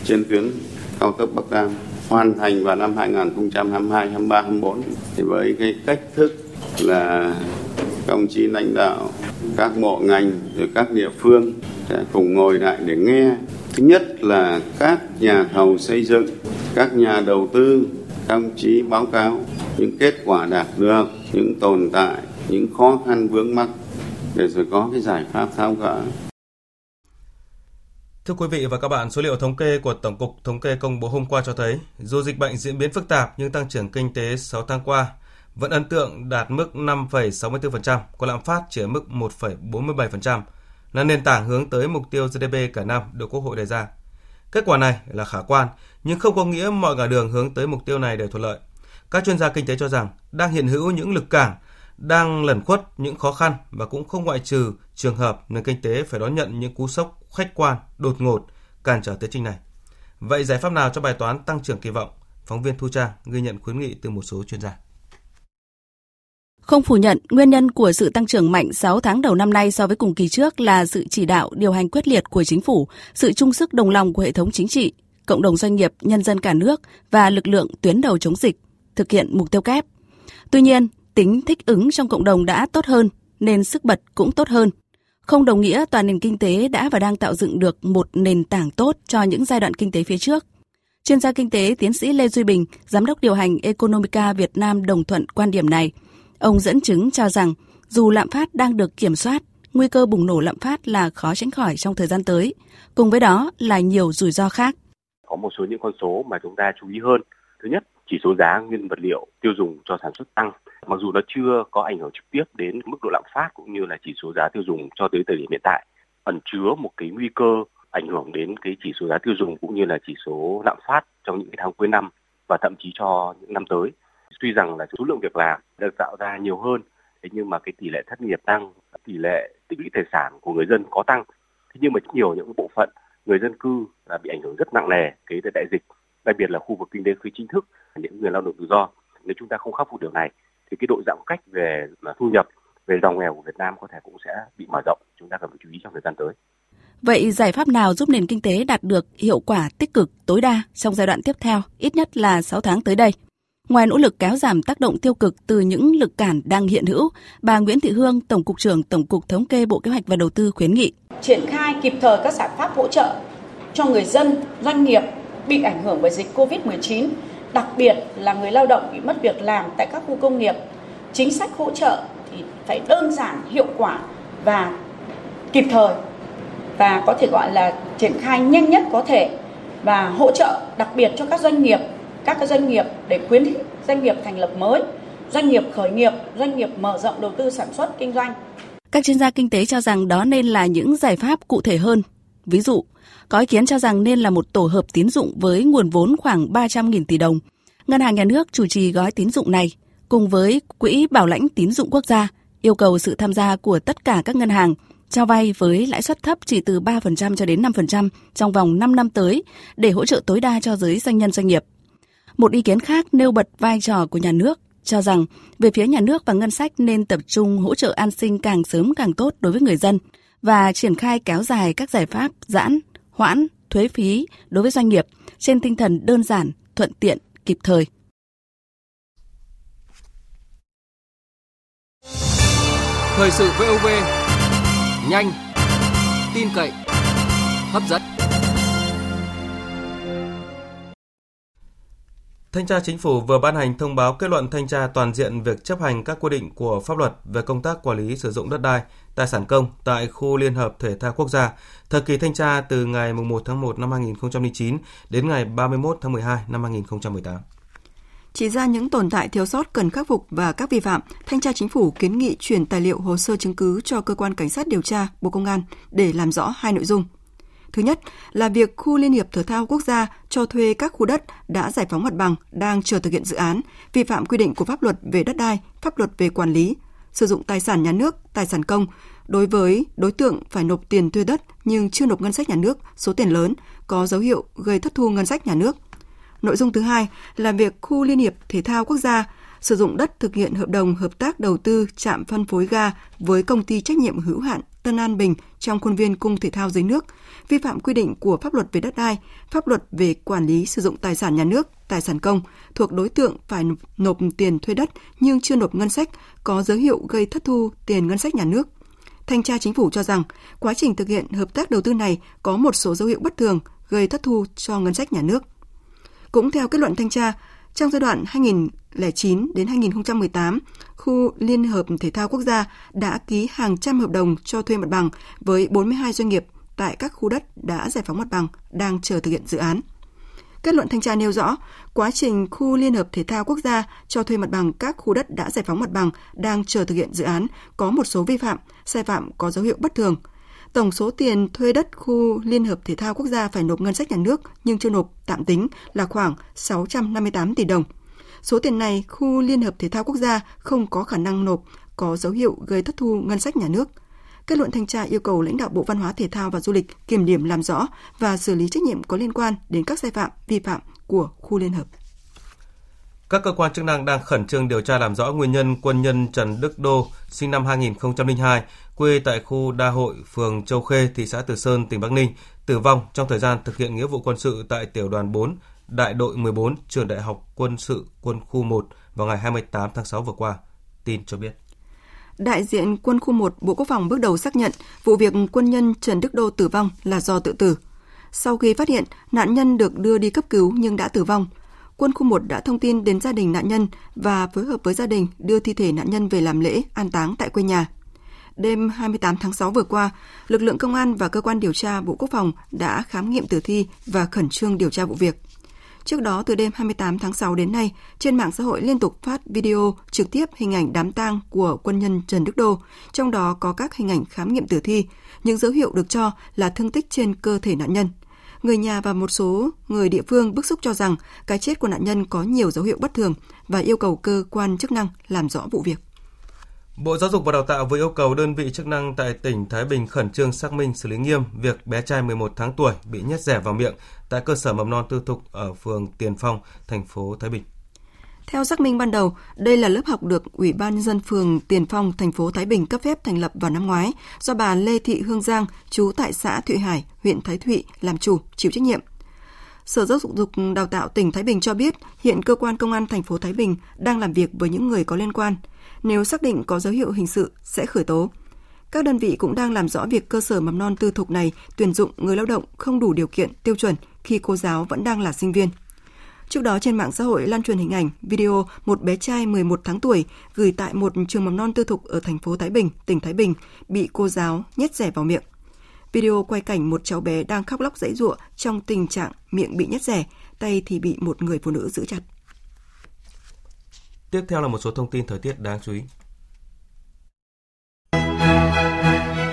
trên tuyến cao tốc Bắc Nam. Hoàn thành vào năm 2022, 23, 24 thì với cái cách thức là công chí lãnh đạo các bộ ngành rồi các địa phương sẽ cùng ngồi lại để nghe. Thứ nhất là các nhà thầu xây dựng các nhà đầu tư công chí báo cáo những kết quả đạt được những tồn tại những khó khăn vướng mắc để rồi có cái giải pháp tháo gỡ Thưa quý vị và các bạn, số liệu thống kê của Tổng cục Thống kê công bố hôm qua cho thấy, dù dịch bệnh diễn biến phức tạp nhưng tăng trưởng kinh tế 6 tháng qua vẫn ấn tượng đạt mức 5,64%, còn lạm phát chỉ ở mức 1,47%, là nền tảng hướng tới mục tiêu GDP cả năm được Quốc hội đề ra. Kết quả này là khả quan, nhưng không có nghĩa mọi ngả đường hướng tới mục tiêu này đều thuận lợi. Các chuyên gia kinh tế cho rằng đang hiện hữu những lực cản, đang lẩn khuất những khó khăn và cũng không ngoại trừ trường hợp nền kinh tế phải đón nhận những cú sốc khách quan, đột ngột, cản trở tiến trình này. Vậy giải pháp nào cho bài toán tăng trưởng kỳ vọng? Phóng viên Thu Trang ghi nhận khuyến nghị từ một số chuyên gia. Không phủ nhận, nguyên nhân của sự tăng trưởng mạnh 6 tháng đầu năm nay so với cùng kỳ trước là sự chỉ đạo điều hành quyết liệt của chính phủ, sự chung sức đồng lòng của hệ thống chính trị, cộng đồng doanh nghiệp, nhân dân cả nước và lực lượng tuyến đầu chống dịch, thực hiện mục tiêu kép. Tuy nhiên, tính thích ứng trong cộng đồng đã tốt hơn, nên sức bật cũng tốt hơn. Không đồng nghĩa toàn nền kinh tế đã và đang tạo dựng được một nền tảng tốt cho những giai đoạn kinh tế phía trước. Chuyên gia kinh tế tiến sĩ Lê Duy Bình, giám đốc điều hành Economica Việt Nam đồng thuận quan điểm này – Ông dẫn chứng cho rằng dù lạm phát đang được kiểm soát, nguy cơ bùng nổ lạm phát là khó tránh khỏi trong thời gian tới. Cùng với đó là nhiều rủi ro khác. Có một số những con số mà chúng ta chú ý hơn. Thứ nhất, chỉ số giá nguyên vật liệu tiêu dùng cho sản xuất tăng. Mặc dù nó chưa có ảnh hưởng trực tiếp đến mức độ lạm phát cũng như là chỉ số giá tiêu dùng cho tới thời điểm hiện tại, ẩn chứa một cái nguy cơ ảnh hưởng đến cái chỉ số giá tiêu dùng cũng như là chỉ số lạm phát trong những cái tháng cuối năm và thậm chí cho những năm tới Tuy rằng là số lượng việc làm được tạo ra nhiều hơn, thế nhưng mà cái tỷ lệ thất nghiệp tăng, tỷ lệ tích lũy tài sản của người dân có tăng. Thế nhưng mà nhiều những bộ phận người dân cư là bị ảnh hưởng rất nặng nề cái đại dịch, đặc biệt là khu vực kinh tế phi chính thức, những người lao động tự do. Nếu chúng ta không khắc phục điều này thì cái độ giãn cách về thu nhập, về giàu nghèo của Việt Nam có thể cũng sẽ bị mở rộng. Chúng ta cần phải chú ý trong thời gian tới. Vậy giải pháp nào giúp nền kinh tế đạt được hiệu quả tích cực tối đa trong giai đoạn tiếp theo, ít nhất là 6 tháng tới đây? Ngoài nỗ lực kéo giảm tác động tiêu cực từ những lực cản đang hiện hữu, bà Nguyễn Thị Hương, Tổng cục trưởng Tổng cục Thống kê Bộ Kế hoạch và Đầu tư khuyến nghị triển khai kịp thời các giải pháp hỗ trợ cho người dân, doanh nghiệp bị ảnh hưởng bởi dịch Covid-19, đặc biệt là người lao động bị mất việc làm tại các khu công nghiệp. Chính sách hỗ trợ thì phải đơn giản, hiệu quả và kịp thời và có thể gọi là triển khai nhanh nhất có thể và hỗ trợ đặc biệt cho các doanh nghiệp, các cái doanh nghiệp để khuyến khích doanh nghiệp thành lập mới, doanh nghiệp khởi nghiệp, doanh nghiệp mở rộng đầu tư sản xuất kinh doanh. Các chuyên gia kinh tế cho rằng đó nên là những giải pháp cụ thể hơn. Ví dụ, có ý kiến cho rằng nên là một tổ hợp tín dụng với nguồn vốn khoảng 300.000 tỷ đồng. Ngân hàng nhà nước chủ trì gói tín dụng này cùng với Quỹ Bảo lãnh tín dụng quốc gia yêu cầu sự tham gia của tất cả các ngân hàng cho vay với lãi suất thấp chỉ từ 3% cho đến 5% trong vòng 5 năm tới để hỗ trợ tối đa cho giới doanh nhân doanh nghiệp. Một ý kiến khác nêu bật vai trò của nhà nước cho rằng về phía nhà nước và ngân sách nên tập trung hỗ trợ an sinh càng sớm càng tốt đối với người dân và triển khai kéo dài các giải pháp giãn, hoãn, thuế phí đối với doanh nghiệp trên tinh thần đơn giản, thuận tiện, kịp thời. Thời sự VOV nhanh, tin cậy, hấp dẫn. Thanh tra Chính phủ vừa ban hành thông báo kết luận thanh tra toàn diện việc chấp hành các quy định của pháp luật về công tác quản lý sử dụng đất đai, tài sản công tại khu Liên hợp Thể thao Quốc gia, thời kỳ thanh tra từ ngày 1 tháng 1 năm 2009 đến ngày 31 tháng 12 năm 2018. Chỉ ra những tồn tại thiếu sót cần khắc phục và các vi phạm, Thanh tra Chính phủ kiến nghị chuyển tài liệu hồ sơ chứng cứ cho Cơ quan Cảnh sát điều tra Bộ Công an để làm rõ hai nội dung. Thứ nhất là việc khu Liên hiệp Thể thao Quốc gia cho thuê các khu đất đã giải phóng mặt bằng đang chờ thực hiện dự án, vi phạm quy định của pháp luật về đất đai, pháp luật về quản lý, sử dụng tài sản nhà nước, tài sản công đối với đối tượng phải nộp tiền thuê đất nhưng chưa nộp ngân sách nhà nước số tiền lớn có dấu hiệu gây thất thu ngân sách nhà nước. Nội dung thứ hai là việc khu Liên hiệp Thể thao Quốc gia sử dụng đất thực hiện hợp đồng hợp tác đầu tư trạm phân phối ga với công ty trách nhiệm hữu hạn Tân An Bình trong khuôn viên cung thể thao dưới nước, vi phạm quy định của pháp luật về đất đai, pháp luật về quản lý sử dụng tài sản nhà nước, tài sản công thuộc đối tượng phải nộp tiền thuê đất nhưng chưa nộp ngân sách, có dấu hiệu gây thất thu tiền ngân sách nhà nước. Thanh tra chính phủ cho rằng quá trình thực hiện hợp tác đầu tư này có một số dấu hiệu bất thường gây thất thu cho ngân sách nhà nước. Cũng theo kết luận thanh tra, trong giai đoạn 2009 đến 2018, khu Liên hợp Thể thao Quốc gia đã ký hàng trăm hợp đồng cho thuê mặt bằng với 42 doanh nghiệp tại các khu đất đã giải phóng mặt bằng đang chờ thực hiện dự án. Kết luận thanh tra nêu rõ, quá trình khu Liên hợp Thể thao Quốc gia cho thuê mặt bằng các khu đất đã giải phóng mặt bằng đang chờ thực hiện dự án có một số vi phạm, sai phạm có dấu hiệu bất thường. Tổng số tiền thuê đất khu Liên hợp Thể thao Quốc gia phải nộp ngân sách nhà nước nhưng chưa nộp tạm tính là khoảng 658 tỷ đồng. Số tiền này khu Liên hợp Thể thao Quốc gia không có khả năng nộp, có dấu hiệu gây thất thu ngân sách nhà nước. Kết luận thanh tra yêu cầu lãnh đạo Bộ Văn hóa Thể thao và Du lịch kiểm điểm làm rõ và xử lý trách nhiệm có liên quan đến các sai phạm, vi phạm của khu liên hợp. Các cơ quan chức năng đang khẩn trương điều tra làm rõ nguyên nhân quân nhân Trần Đức Đô, sinh năm 2002, quê tại khu Đa Hội, phường Châu Khê, thị xã Từ Sơn, tỉnh Bắc Ninh, tử vong trong thời gian thực hiện nghĩa vụ quân sự tại tiểu đoàn 4, đại đội 14, trường Đại học Quân sự Quân khu 1 vào ngày 28 tháng 6 vừa qua. Tin cho biết. Đại diện quân khu 1 Bộ Quốc phòng bước đầu xác nhận vụ việc quân nhân Trần Đức Đô tử vong là do tự tử. Sau khi phát hiện, nạn nhân được đưa đi cấp cứu nhưng đã tử vong. Quân khu 1 đã thông tin đến gia đình nạn nhân và phối hợp với gia đình đưa thi thể nạn nhân về làm lễ an táng tại quê nhà. Đêm 28 tháng 6 vừa qua, lực lượng công an và cơ quan điều tra Bộ Quốc phòng đã khám nghiệm tử thi và khẩn trương điều tra vụ việc. Trước đó, từ đêm 28 tháng 6 đến nay, trên mạng xã hội liên tục phát video trực tiếp hình ảnh đám tang của quân nhân Trần Đức Đô, trong đó có các hình ảnh khám nghiệm tử thi, những dấu hiệu được cho là thương tích trên cơ thể nạn nhân. Người nhà và một số người địa phương bức xúc cho rằng cái chết của nạn nhân có nhiều dấu hiệu bất thường và yêu cầu cơ quan chức năng làm rõ vụ việc. Bộ Giáo dục và Đào tạo vừa yêu cầu đơn vị chức năng tại tỉnh Thái Bình khẩn trương xác minh xử lý nghiêm việc bé trai 11 tháng tuổi bị nhét rẻ vào miệng tại cơ sở mầm non tư thục ở phường Tiền Phong, thành phố Thái Bình. Theo xác minh ban đầu, đây là lớp học được Ủy ban nhân dân phường Tiền Phong, thành phố Thái Bình cấp phép thành lập vào năm ngoái do bà Lê Thị Hương Giang, trú tại xã Thụy Hải, huyện Thái Thụy làm chủ, chịu trách nhiệm. Sở Giáo dục Đào tạo tỉnh Thái Bình cho biết, hiện cơ quan công an thành phố Thái Bình đang làm việc với những người có liên quan. Nếu xác định có dấu hiệu hình sự sẽ khởi tố. Các đơn vị cũng đang làm rõ việc cơ sở mầm non tư thục này tuyển dụng người lao động không đủ điều kiện tiêu chuẩn khi cô giáo vẫn đang là sinh viên. Trước đó trên mạng xã hội lan truyền hình ảnh, video một bé trai 11 tháng tuổi gửi tại một trường mầm non tư thục ở thành phố Thái Bình, tỉnh Thái Bình, bị cô giáo nhét rẻ vào miệng. Video quay cảnh một cháu bé đang khóc lóc dãy giụa trong tình trạng miệng bị nhét rẻ, tay thì bị một người phụ nữ giữ chặt. Tiếp theo là một số thông tin thời tiết đáng chú ý.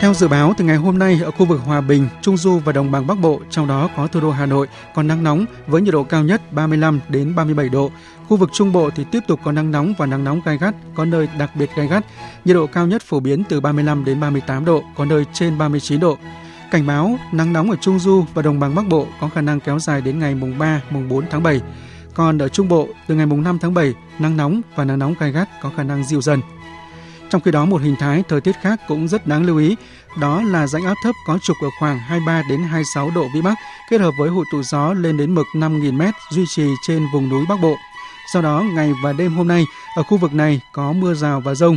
Theo dự báo, từ ngày hôm nay ở khu vực Hòa Bình, Trung Du và Đồng bằng Bắc Bộ, trong đó có thủ đô Hà Nội, có nắng nóng với nhiệt độ cao nhất 35 đến 37 độ. Khu vực Trung Bộ thì tiếp tục có nắng nóng và nắng nóng gai gắt, có nơi đặc biệt gai gắt. Nhiệt độ cao nhất phổ biến từ 35 đến 38 độ, có nơi trên 39 độ. Cảnh báo nắng nóng ở Trung Du và Đồng bằng Bắc Bộ có khả năng kéo dài đến ngày mùng 3, mùng 4 tháng 7. Còn ở Trung Bộ, từ ngày mùng 5 tháng 7, nắng nóng và nắng nóng gai gắt có khả năng dịu dần. Trong khi đó, một hình thái thời tiết khác cũng rất đáng lưu ý, đó là rãnh áp thấp có trục ở khoảng 23 đến 26 độ vĩ Bắc kết hợp với hội tụ gió lên đến mực 5.000m duy trì trên vùng núi Bắc Bộ. Sau đó, ngày và đêm hôm nay, ở khu vực này có mưa rào và rông.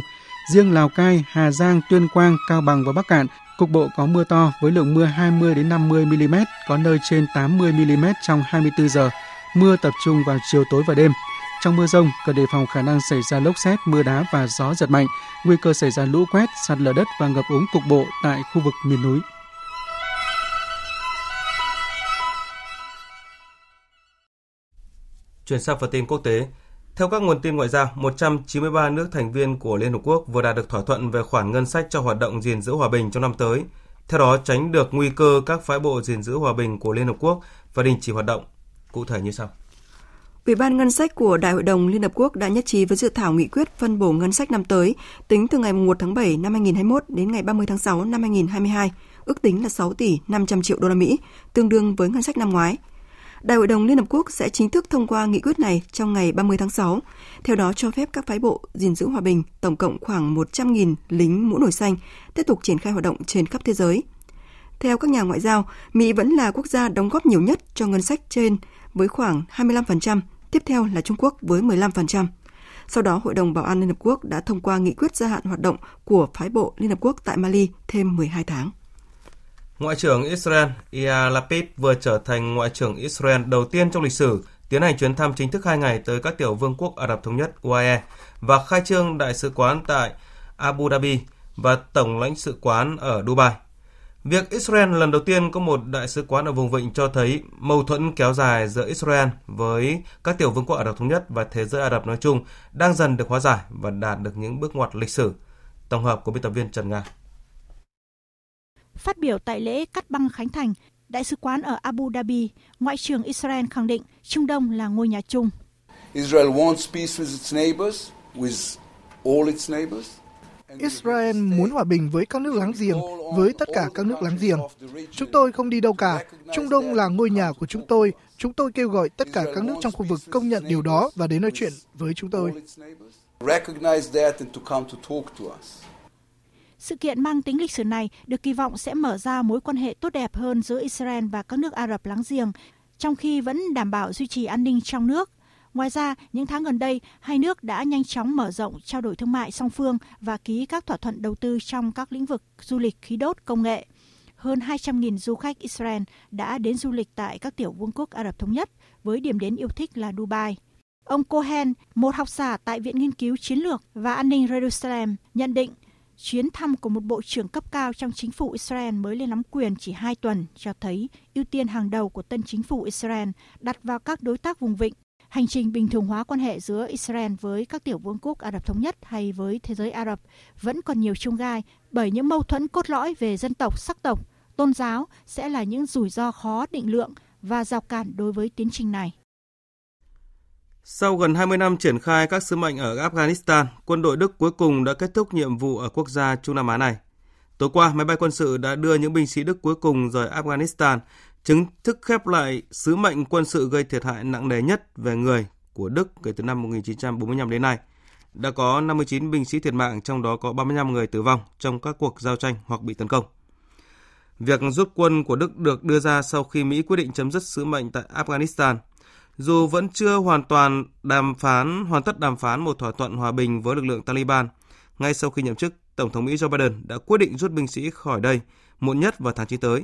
Riêng Lào Cai, Hà Giang, Tuyên Quang, Cao Bằng và Bắc Cạn cục bộ có mưa to với lượng mưa 20 đến 50 mm, có nơi trên 80 mm trong 24 giờ. Mưa tập trung vào chiều tối và đêm. Trong mưa rông, cần đề phòng khả năng xảy ra lốc xét, mưa đá và gió giật mạnh, nguy cơ xảy ra lũ quét, sạt lở đất và ngập úng cục bộ tại khu vực miền núi. Chuyển sang phần tin quốc tế, theo các nguồn tin ngoại giao, 193 nước thành viên của Liên Hợp Quốc vừa đạt được thỏa thuận về khoản ngân sách cho hoạt động gìn giữ hòa bình trong năm tới. Theo đó, tránh được nguy cơ các phái bộ gìn giữ hòa bình của Liên Hợp Quốc và đình chỉ hoạt động. Cụ thể như sau. Ủy ban ngân sách của Đại hội đồng Liên Hợp Quốc đã nhất trí với dự thảo nghị quyết phân bổ ngân sách năm tới, tính từ ngày 1 tháng 7 năm 2021 đến ngày 30 tháng 6 năm 2022, ước tính là 6 tỷ 500 triệu đô la Mỹ, tương đương với ngân sách năm ngoái. Đại hội đồng Liên Hợp Quốc sẽ chính thức thông qua nghị quyết này trong ngày 30 tháng 6, theo đó cho phép các phái bộ gìn giữ hòa bình tổng cộng khoảng 100.000 lính mũ nổi xanh tiếp tục triển khai hoạt động trên khắp thế giới. Theo các nhà ngoại giao, Mỹ vẫn là quốc gia đóng góp nhiều nhất cho ngân sách trên với khoảng 25%, tiếp theo là Trung Quốc với 15%. Sau đó, Hội đồng Bảo an Liên Hợp Quốc đã thông qua nghị quyết gia hạn hoạt động của phái bộ Liên Hợp Quốc tại Mali thêm 12 tháng. Ngoại trưởng Israel Yair Lapid vừa trở thành Ngoại trưởng Israel đầu tiên trong lịch sử, tiến hành chuyến thăm chính thức hai ngày tới các tiểu vương quốc Ả Rập Thống Nhất UAE và khai trương đại sứ quán tại Abu Dhabi và tổng lãnh sự quán ở Dubai. Việc Israel lần đầu tiên có một đại sứ quán ở vùng vịnh cho thấy mâu thuẫn kéo dài giữa Israel với các tiểu vương quốc Ả Rập Thống Nhất và thế giới Ả Rập nói chung đang dần được hóa giải và đạt được những bước ngoặt lịch sử. Tổng hợp của biên tập viên Trần Nga. Phát biểu tại lễ cắt băng khánh thành, Đại sứ quán ở Abu Dhabi, Ngoại trưởng Israel khẳng định Trung Đông là ngôi nhà chung. Israel wants peace with its neighbors, with all its neighbors. Israel muốn hòa bình với các nước láng giềng, với tất cả các nước láng giềng. Chúng tôi không đi đâu cả. Trung Đông là ngôi nhà của chúng tôi. Chúng tôi kêu gọi tất cả các nước trong khu vực công nhận điều đó và đến nói chuyện với chúng tôi. Sự kiện mang tính lịch sử này được kỳ vọng sẽ mở ra mối quan hệ tốt đẹp hơn giữa Israel và các nước Ả Rập láng giềng, trong khi vẫn đảm bảo duy trì an ninh trong nước. Ngoài ra, những tháng gần đây, hai nước đã nhanh chóng mở rộng trao đổi thương mại song phương và ký các thỏa thuận đầu tư trong các lĩnh vực du lịch, khí đốt, công nghệ. Hơn 200.000 du khách Israel đã đến du lịch tại các tiểu vương quốc Ả Rập Thống Nhất với điểm đến yêu thích là Dubai. Ông Cohen, một học giả tại Viện Nghiên cứu Chiến lược và An ninh Jerusalem, nhận định chuyến thăm của một bộ trưởng cấp cao trong chính phủ Israel mới lên nắm quyền chỉ hai tuần cho thấy ưu tiên hàng đầu của tân chính phủ Israel đặt vào các đối tác vùng vịnh hành trình bình thường hóa quan hệ giữa Israel với các tiểu vương quốc Ả Rập Thống Nhất hay với thế giới Ả Rập vẫn còn nhiều chung gai bởi những mâu thuẫn cốt lõi về dân tộc, sắc tộc, tôn giáo sẽ là những rủi ro khó định lượng và rào cản đối với tiến trình này. Sau gần 20 năm triển khai các sứ mệnh ở Afghanistan, quân đội Đức cuối cùng đã kết thúc nhiệm vụ ở quốc gia Trung Nam Á này. Tối qua, máy bay quân sự đã đưa những binh sĩ Đức cuối cùng rời Afghanistan, chính thức khép lại sứ mệnh quân sự gây thiệt hại nặng nề nhất về người của Đức kể từ năm 1945 đến nay. Đã có 59 binh sĩ thiệt mạng, trong đó có 35 người tử vong trong các cuộc giao tranh hoặc bị tấn công. Việc rút quân của Đức được đưa ra sau khi Mỹ quyết định chấm dứt sứ mệnh tại Afghanistan. Dù vẫn chưa hoàn toàn đàm phán, hoàn tất đàm phán một thỏa thuận hòa bình với lực lượng Taliban, ngay sau khi nhậm chức, Tổng thống Mỹ Joe Biden đã quyết định rút binh sĩ khỏi đây, muộn nhất vào tháng 9 tới.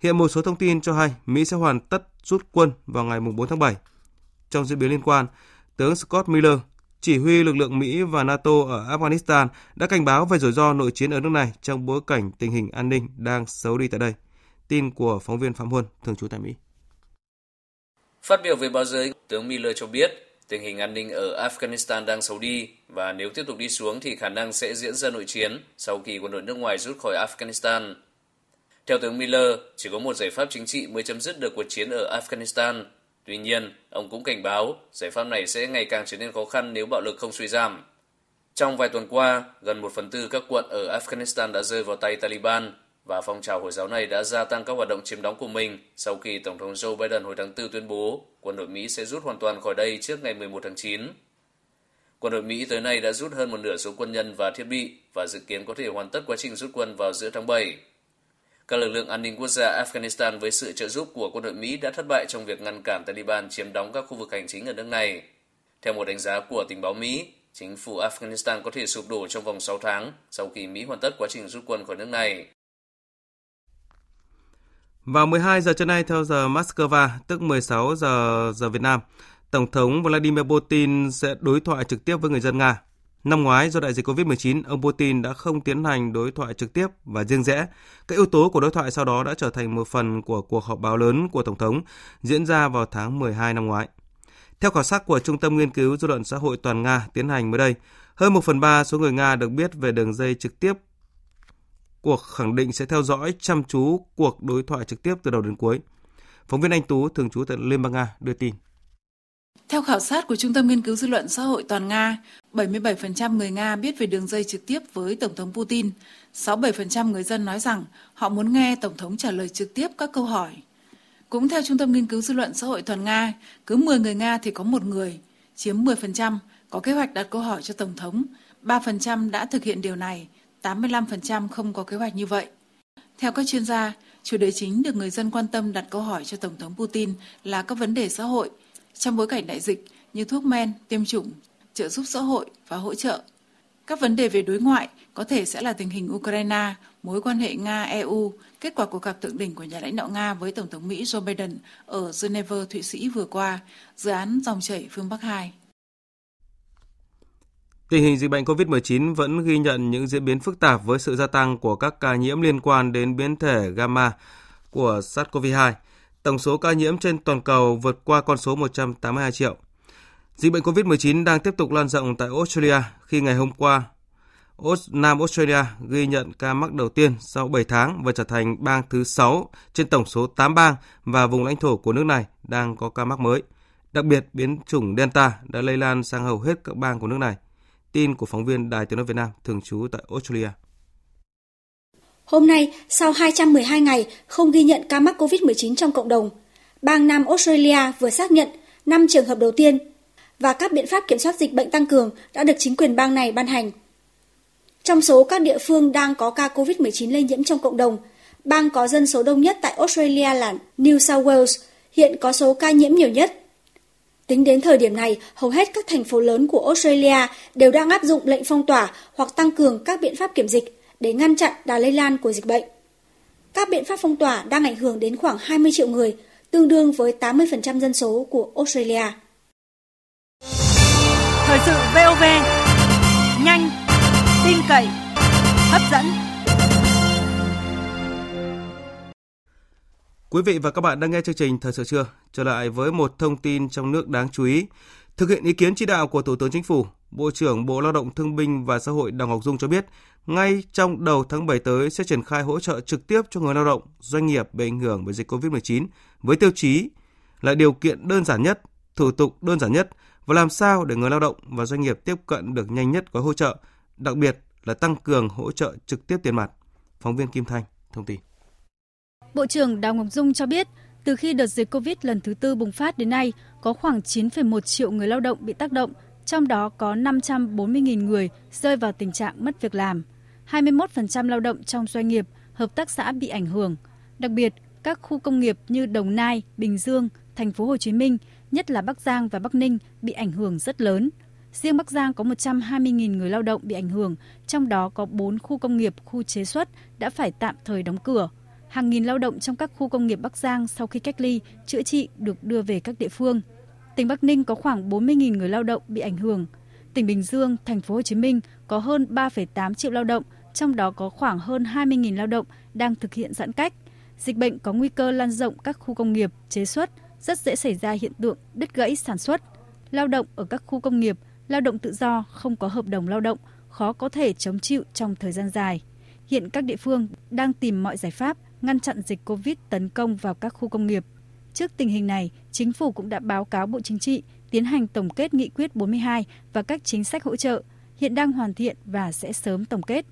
Hiện một số thông tin cho hay Mỹ sẽ hoàn tất rút quân vào ngày 4 tháng 7. Trong diễn biến liên quan, tướng Scott Miller, chỉ huy lực lượng Mỹ và NATO ở Afghanistan đã cảnh báo về rủi ro nội chiến ở nước này trong bối cảnh tình hình an ninh đang xấu đi tại đây. Tin của phóng viên Phạm Huân, thường trú tại Mỹ. Phát biểu về báo giới, tướng Miller cho biết tình hình an ninh ở Afghanistan đang xấu đi và nếu tiếp tục đi xuống thì khả năng sẽ diễn ra nội chiến sau khi quân đội nước ngoài rút khỏi Afghanistan. Theo tướng Miller, chỉ có một giải pháp chính trị mới chấm dứt được cuộc chiến ở Afghanistan. Tuy nhiên, ông cũng cảnh báo giải pháp này sẽ ngày càng trở nên khó khăn nếu bạo lực không suy giảm. Trong vài tuần qua, gần một phần tư các quận ở Afghanistan đã rơi vào tay Taliban và phong trào Hồi giáo này đã gia tăng các hoạt động chiếm đóng của mình sau khi Tổng thống Joe Biden hồi tháng 4 tuyên bố quân đội Mỹ sẽ rút hoàn toàn khỏi đây trước ngày 11 tháng 9. Quân đội Mỹ tới nay đã rút hơn một nửa số quân nhân và thiết bị và dự kiến có thể hoàn tất quá trình rút quân vào giữa tháng 7. Các lực lượng an ninh quốc gia Afghanistan với sự trợ giúp của quân đội Mỹ đã thất bại trong việc ngăn cản Taliban chiếm đóng các khu vực hành chính ở nước này. Theo một đánh giá của tình báo Mỹ, chính phủ Afghanistan có thể sụp đổ trong vòng 6 tháng sau khi Mỹ hoàn tất quá trình rút quân khỏi nước này. Vào 12 giờ trưa nay theo giờ Moscow, tức 16 giờ giờ Việt Nam, Tổng thống Vladimir Putin sẽ đối thoại trực tiếp với người dân Nga. Năm ngoái do đại dịch COVID-19, ông Putin đã không tiến hành đối thoại trực tiếp và riêng rẽ. Các yếu tố của đối thoại sau đó đã trở thành một phần của cuộc họp báo lớn của Tổng thống diễn ra vào tháng 12 năm ngoái. Theo khảo sát của Trung tâm Nghiên cứu Dư luận Xã hội Toàn Nga tiến hành mới đây, hơn 1 phần 3 số người Nga được biết về đường dây trực tiếp cuộc khẳng định sẽ theo dõi chăm chú cuộc đối thoại trực tiếp từ đầu đến cuối. Phóng viên Anh Tú, thường trú tại Liên bang Nga, đưa tin. Theo khảo sát của Trung tâm Nghiên cứu Dư luận Xã hội Toàn Nga, 77% người Nga biết về đường dây trực tiếp với Tổng thống Putin. 67% người dân nói rằng họ muốn nghe Tổng thống trả lời trực tiếp các câu hỏi. Cũng theo Trung tâm Nghiên cứu Dư luận Xã hội Toàn Nga, cứ 10 người Nga thì có một người, chiếm 10%, có kế hoạch đặt câu hỏi cho Tổng thống, 3% đã thực hiện điều này, 85% không có kế hoạch như vậy. Theo các chuyên gia, chủ đề chính được người dân quan tâm đặt câu hỏi cho Tổng thống Putin là các vấn đề xã hội trong bối cảnh đại dịch như thuốc men, tiêm chủng, trợ giúp xã hội và hỗ trợ. Các vấn đề về đối ngoại có thể sẽ là tình hình Ukraine, mối quan hệ Nga-EU, kết quả cuộc gặp thượng đỉnh của nhà lãnh đạo Nga với Tổng thống Mỹ Joe Biden ở Geneva, Thụy Sĩ vừa qua, dự án dòng chảy phương Bắc 2. Tình hình dịch bệnh COVID-19 vẫn ghi nhận những diễn biến phức tạp với sự gia tăng của các ca nhiễm liên quan đến biến thể gamma của SARS-CoV-2. Tổng số ca nhiễm trên toàn cầu vượt qua con số 182 triệu. Dịch bệnh COVID-19 đang tiếp tục lan rộng tại Australia khi ngày hôm qua Nam Australia ghi nhận ca mắc đầu tiên sau 7 tháng và trở thành bang thứ 6 trên tổng số 8 bang và vùng lãnh thổ của nước này đang có ca mắc mới. Đặc biệt, biến chủng Delta đã lây lan sang hầu hết các bang của nước này. Tin của phóng viên Đài Tiếng nói Việt Nam thường trú tại Australia. Hôm nay, sau 212 ngày không ghi nhận ca mắc COVID-19 trong cộng đồng, bang Nam Australia vừa xác nhận 5 trường hợp đầu tiên và các biện pháp kiểm soát dịch bệnh tăng cường đã được chính quyền bang này ban hành. Trong số các địa phương đang có ca COVID-19 lây nhiễm trong cộng đồng, bang có dân số đông nhất tại Australia là New South Wales, hiện có số ca nhiễm nhiều nhất. Tính đến thời điểm này, hầu hết các thành phố lớn của Australia đều đang áp dụng lệnh phong tỏa hoặc tăng cường các biện pháp kiểm dịch để ngăn chặn đà lây lan của dịch bệnh. Các biện pháp phong tỏa đang ảnh hưởng đến khoảng 20 triệu người, tương đương với 80% dân số của Australia. Thời sự VOV, nhanh, tin cậy, hấp dẫn. Quý vị và các bạn đang nghe chương trình Thời sự trưa. Trở lại với một thông tin trong nước đáng chú ý. Thực hiện ý kiến chỉ đạo của Thủ tướng Chính phủ, Bộ trưởng Bộ Lao động Thương binh và Xã hội Đào Ngọc Dung cho biết, ngay trong đầu tháng 7 tới sẽ triển khai hỗ trợ trực tiếp cho người lao động, doanh nghiệp bị ảnh hưởng bởi dịch COVID-19 với tiêu chí là điều kiện đơn giản nhất, thủ tục đơn giản nhất và làm sao để người lao động và doanh nghiệp tiếp cận được nhanh nhất gói hỗ trợ, đặc biệt là tăng cường hỗ trợ trực tiếp tiền mặt. Phóng viên Kim Thanh thông tin. Bộ trưởng Đào Ngọc Dung cho biết, từ khi đợt dịch Covid lần thứ tư bùng phát đến nay, có khoảng 9,1 triệu người lao động bị tác động, trong đó có 540.000 người rơi vào tình trạng mất việc làm. 21% lao động trong doanh nghiệp, hợp tác xã bị ảnh hưởng. Đặc biệt, các khu công nghiệp như Đồng Nai, Bình Dương, thành phố Hồ Chí Minh, nhất là Bắc Giang và Bắc Ninh bị ảnh hưởng rất lớn. Riêng Bắc Giang có 120.000 người lao động bị ảnh hưởng, trong đó có 4 khu công nghiệp, khu chế xuất đã phải tạm thời đóng cửa. Hàng nghìn lao động trong các khu công nghiệp Bắc Giang sau khi cách ly, chữa trị được đưa về các địa phương. Tỉnh Bắc Ninh có khoảng 40.000 người lao động bị ảnh hưởng. Tỉnh Bình Dương, thành phố Hồ Chí Minh có hơn 3,8 triệu lao động, trong đó có khoảng hơn 20.000 lao động đang thực hiện giãn cách. Dịch bệnh có nguy cơ lan rộng các khu công nghiệp, chế xuất, rất dễ xảy ra hiện tượng đứt gãy sản xuất. Lao động ở các khu công nghiệp, lao động tự do không có hợp đồng lao động, khó có thể chống chịu trong thời gian dài. Hiện các địa phương đang tìm mọi giải pháp ngăn chặn dịch Covid tấn công vào các khu công nghiệp. Trước tình hình này, chính phủ cũng đã báo cáo Bộ Chính trị tiến hành tổng kết nghị quyết 42 và các chính sách hỗ trợ, hiện đang hoàn thiện và sẽ sớm tổng kết.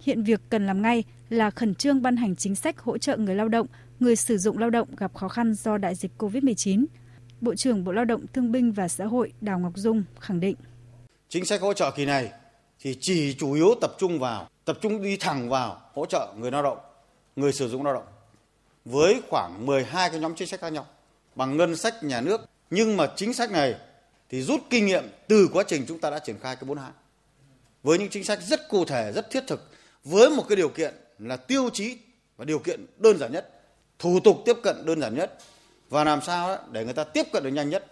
Hiện việc cần làm ngay là khẩn trương ban hành chính sách hỗ trợ người lao động, người sử dụng lao động gặp khó khăn do đại dịch COVID-19. Bộ trưởng Bộ Lao động Thương binh và Xã hội Đào Ngọc Dung khẳng định. Chính sách hỗ trợ kỳ này thì chỉ chủ yếu tập trung vào, tập trung đi thẳng vào hỗ trợ người lao động, người sử dụng lao động với khoảng 12 cái nhóm chính sách khác nhau bằng ngân sách nhà nước. Nhưng mà chính sách này thì rút kinh nghiệm từ quá trình chúng ta đã triển khai cái 42. Với những chính sách rất cụ thể, rất thiết thực với một cái điều kiện là tiêu chí và điều kiện đơn giản nhất, thủ tục tiếp cận đơn giản nhất và làm sao để người ta tiếp cận được nhanh nhất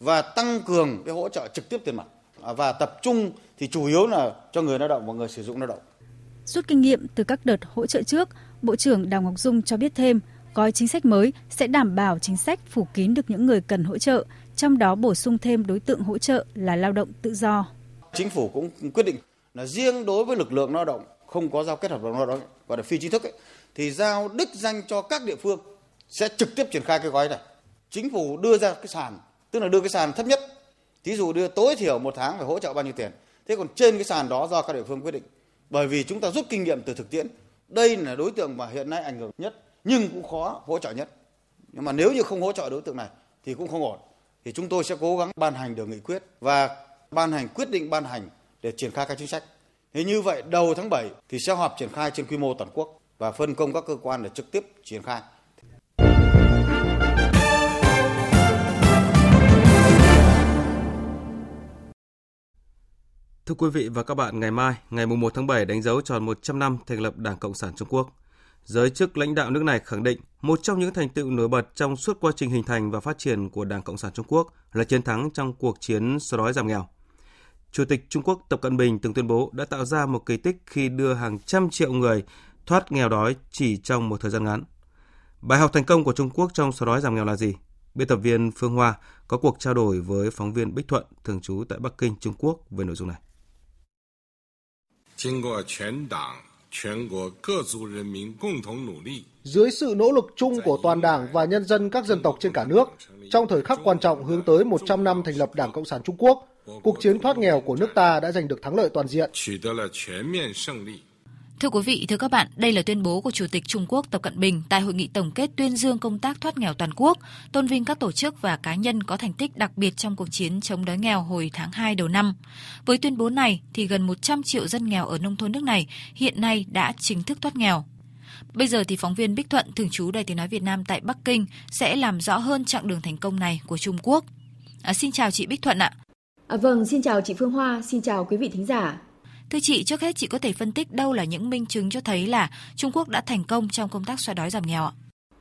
và tăng cường cái hỗ trợ trực tiếp tiền mặt à, và tập trung thì chủ yếu là cho người lao động và người sử dụng lao động. Rút kinh nghiệm từ các đợt hỗ trợ trước, Bộ trưởng Đào Ngọc Dung cho biết thêm, gói chính sách mới sẽ đảm bảo chính sách phủ kín được những người cần hỗ trợ, trong đó bổ sung thêm đối tượng hỗ trợ là lao động tự do. Chính phủ cũng quyết định là riêng đối với lực lượng lao động không có giao kết hợp đồng lao động và là phi chính thức ấy, thì giao đích danh cho các địa phương sẽ trực tiếp triển khai cái gói này. Chính phủ đưa ra cái sàn, tức là đưa cái sàn thấp nhất. Thí dụ đưa tối thiểu một tháng phải hỗ trợ bao nhiêu tiền. Thế còn trên cái sàn đó do các địa phương quyết định. Bởi vì chúng ta rút kinh nghiệm từ thực tiễn. Đây là đối tượng mà hiện nay ảnh hưởng nhất, nhưng cũng khó hỗ trợ nhất. Nhưng mà nếu như không hỗ trợ đối tượng này thì cũng không ổn. Thì chúng tôi sẽ cố gắng ban hành được nghị quyết và ban hành, quyết định ban hành để triển khai các chính sách. Thế như vậy, đầu tháng 7 thì sẽ họp triển khai trên quy mô toàn quốc và phân công các cơ quan để trực tiếp triển khai. Thưa quý vị và các bạn, ngày mai, ngày 1 tháng 7 đánh dấu tròn 100 năm thành lập Đảng Cộng sản Trung Quốc. Giới chức lãnh đạo nước này khẳng định một trong những thành tựu nổi bật trong suốt quá trình hình thành và phát triển của Đảng Cộng sản Trung Quốc là chiến thắng trong cuộc chiến xóa đói giảm nghèo. Chủ tịch Trung Quốc Tập Cận Bình từng tuyên bố đã tạo ra một kỳ tích khi đưa hàng trăm triệu người thoát nghèo đói chỉ trong một thời gian ngắn. Bài học thành công của Trung Quốc trong xóa đói giảm nghèo là gì? Biên tập viên Phương Hoa có cuộc trao đổi với phóng viên Bích Thuận thường trú tại Bắc Kinh, Trung Quốc về nội dung này. Dưới sự nỗ lực chung của toàn Đảng và nhân dân các dân tộc trên cả nước, trong thời khắc quan trọng hướng tới 100 năm thành lập Đảng Cộng sản Trung Quốc, cuộc chiến thoát nghèo của nước ta đã giành được thắng lợi toàn diện. Thưa quý vị, thưa các bạn, đây là tuyên bố của Chủ tịch Trung Quốc Tập Cận Bình tại hội nghị tổng kết tuyên dương công tác thoát nghèo toàn quốc, tôn vinh các tổ chức và cá nhân có thành tích đặc biệt trong cuộc chiến chống đói nghèo hồi tháng 2 đầu năm. Với tuyên bố này thì gần 100 triệu dân nghèo ở nông thôn nước này hiện nay đã chính thức thoát nghèo. Bây giờ thì phóng viên Bích Thuận thường trú Đài Tiếng nói Việt Nam tại Bắc Kinh sẽ làm rõ hơn chặng đường thành công này của Trung Quốc. À, xin chào chị Bích Thuận ạ. À, vâng, xin chào chị Phương Hoa, xin chào quý vị thính giả. Thưa chị, trước hết chị có thể phân tích đâu là những minh chứng cho thấy là Trung Quốc đã thành công trong công tác xóa đói giảm nghèo ạ?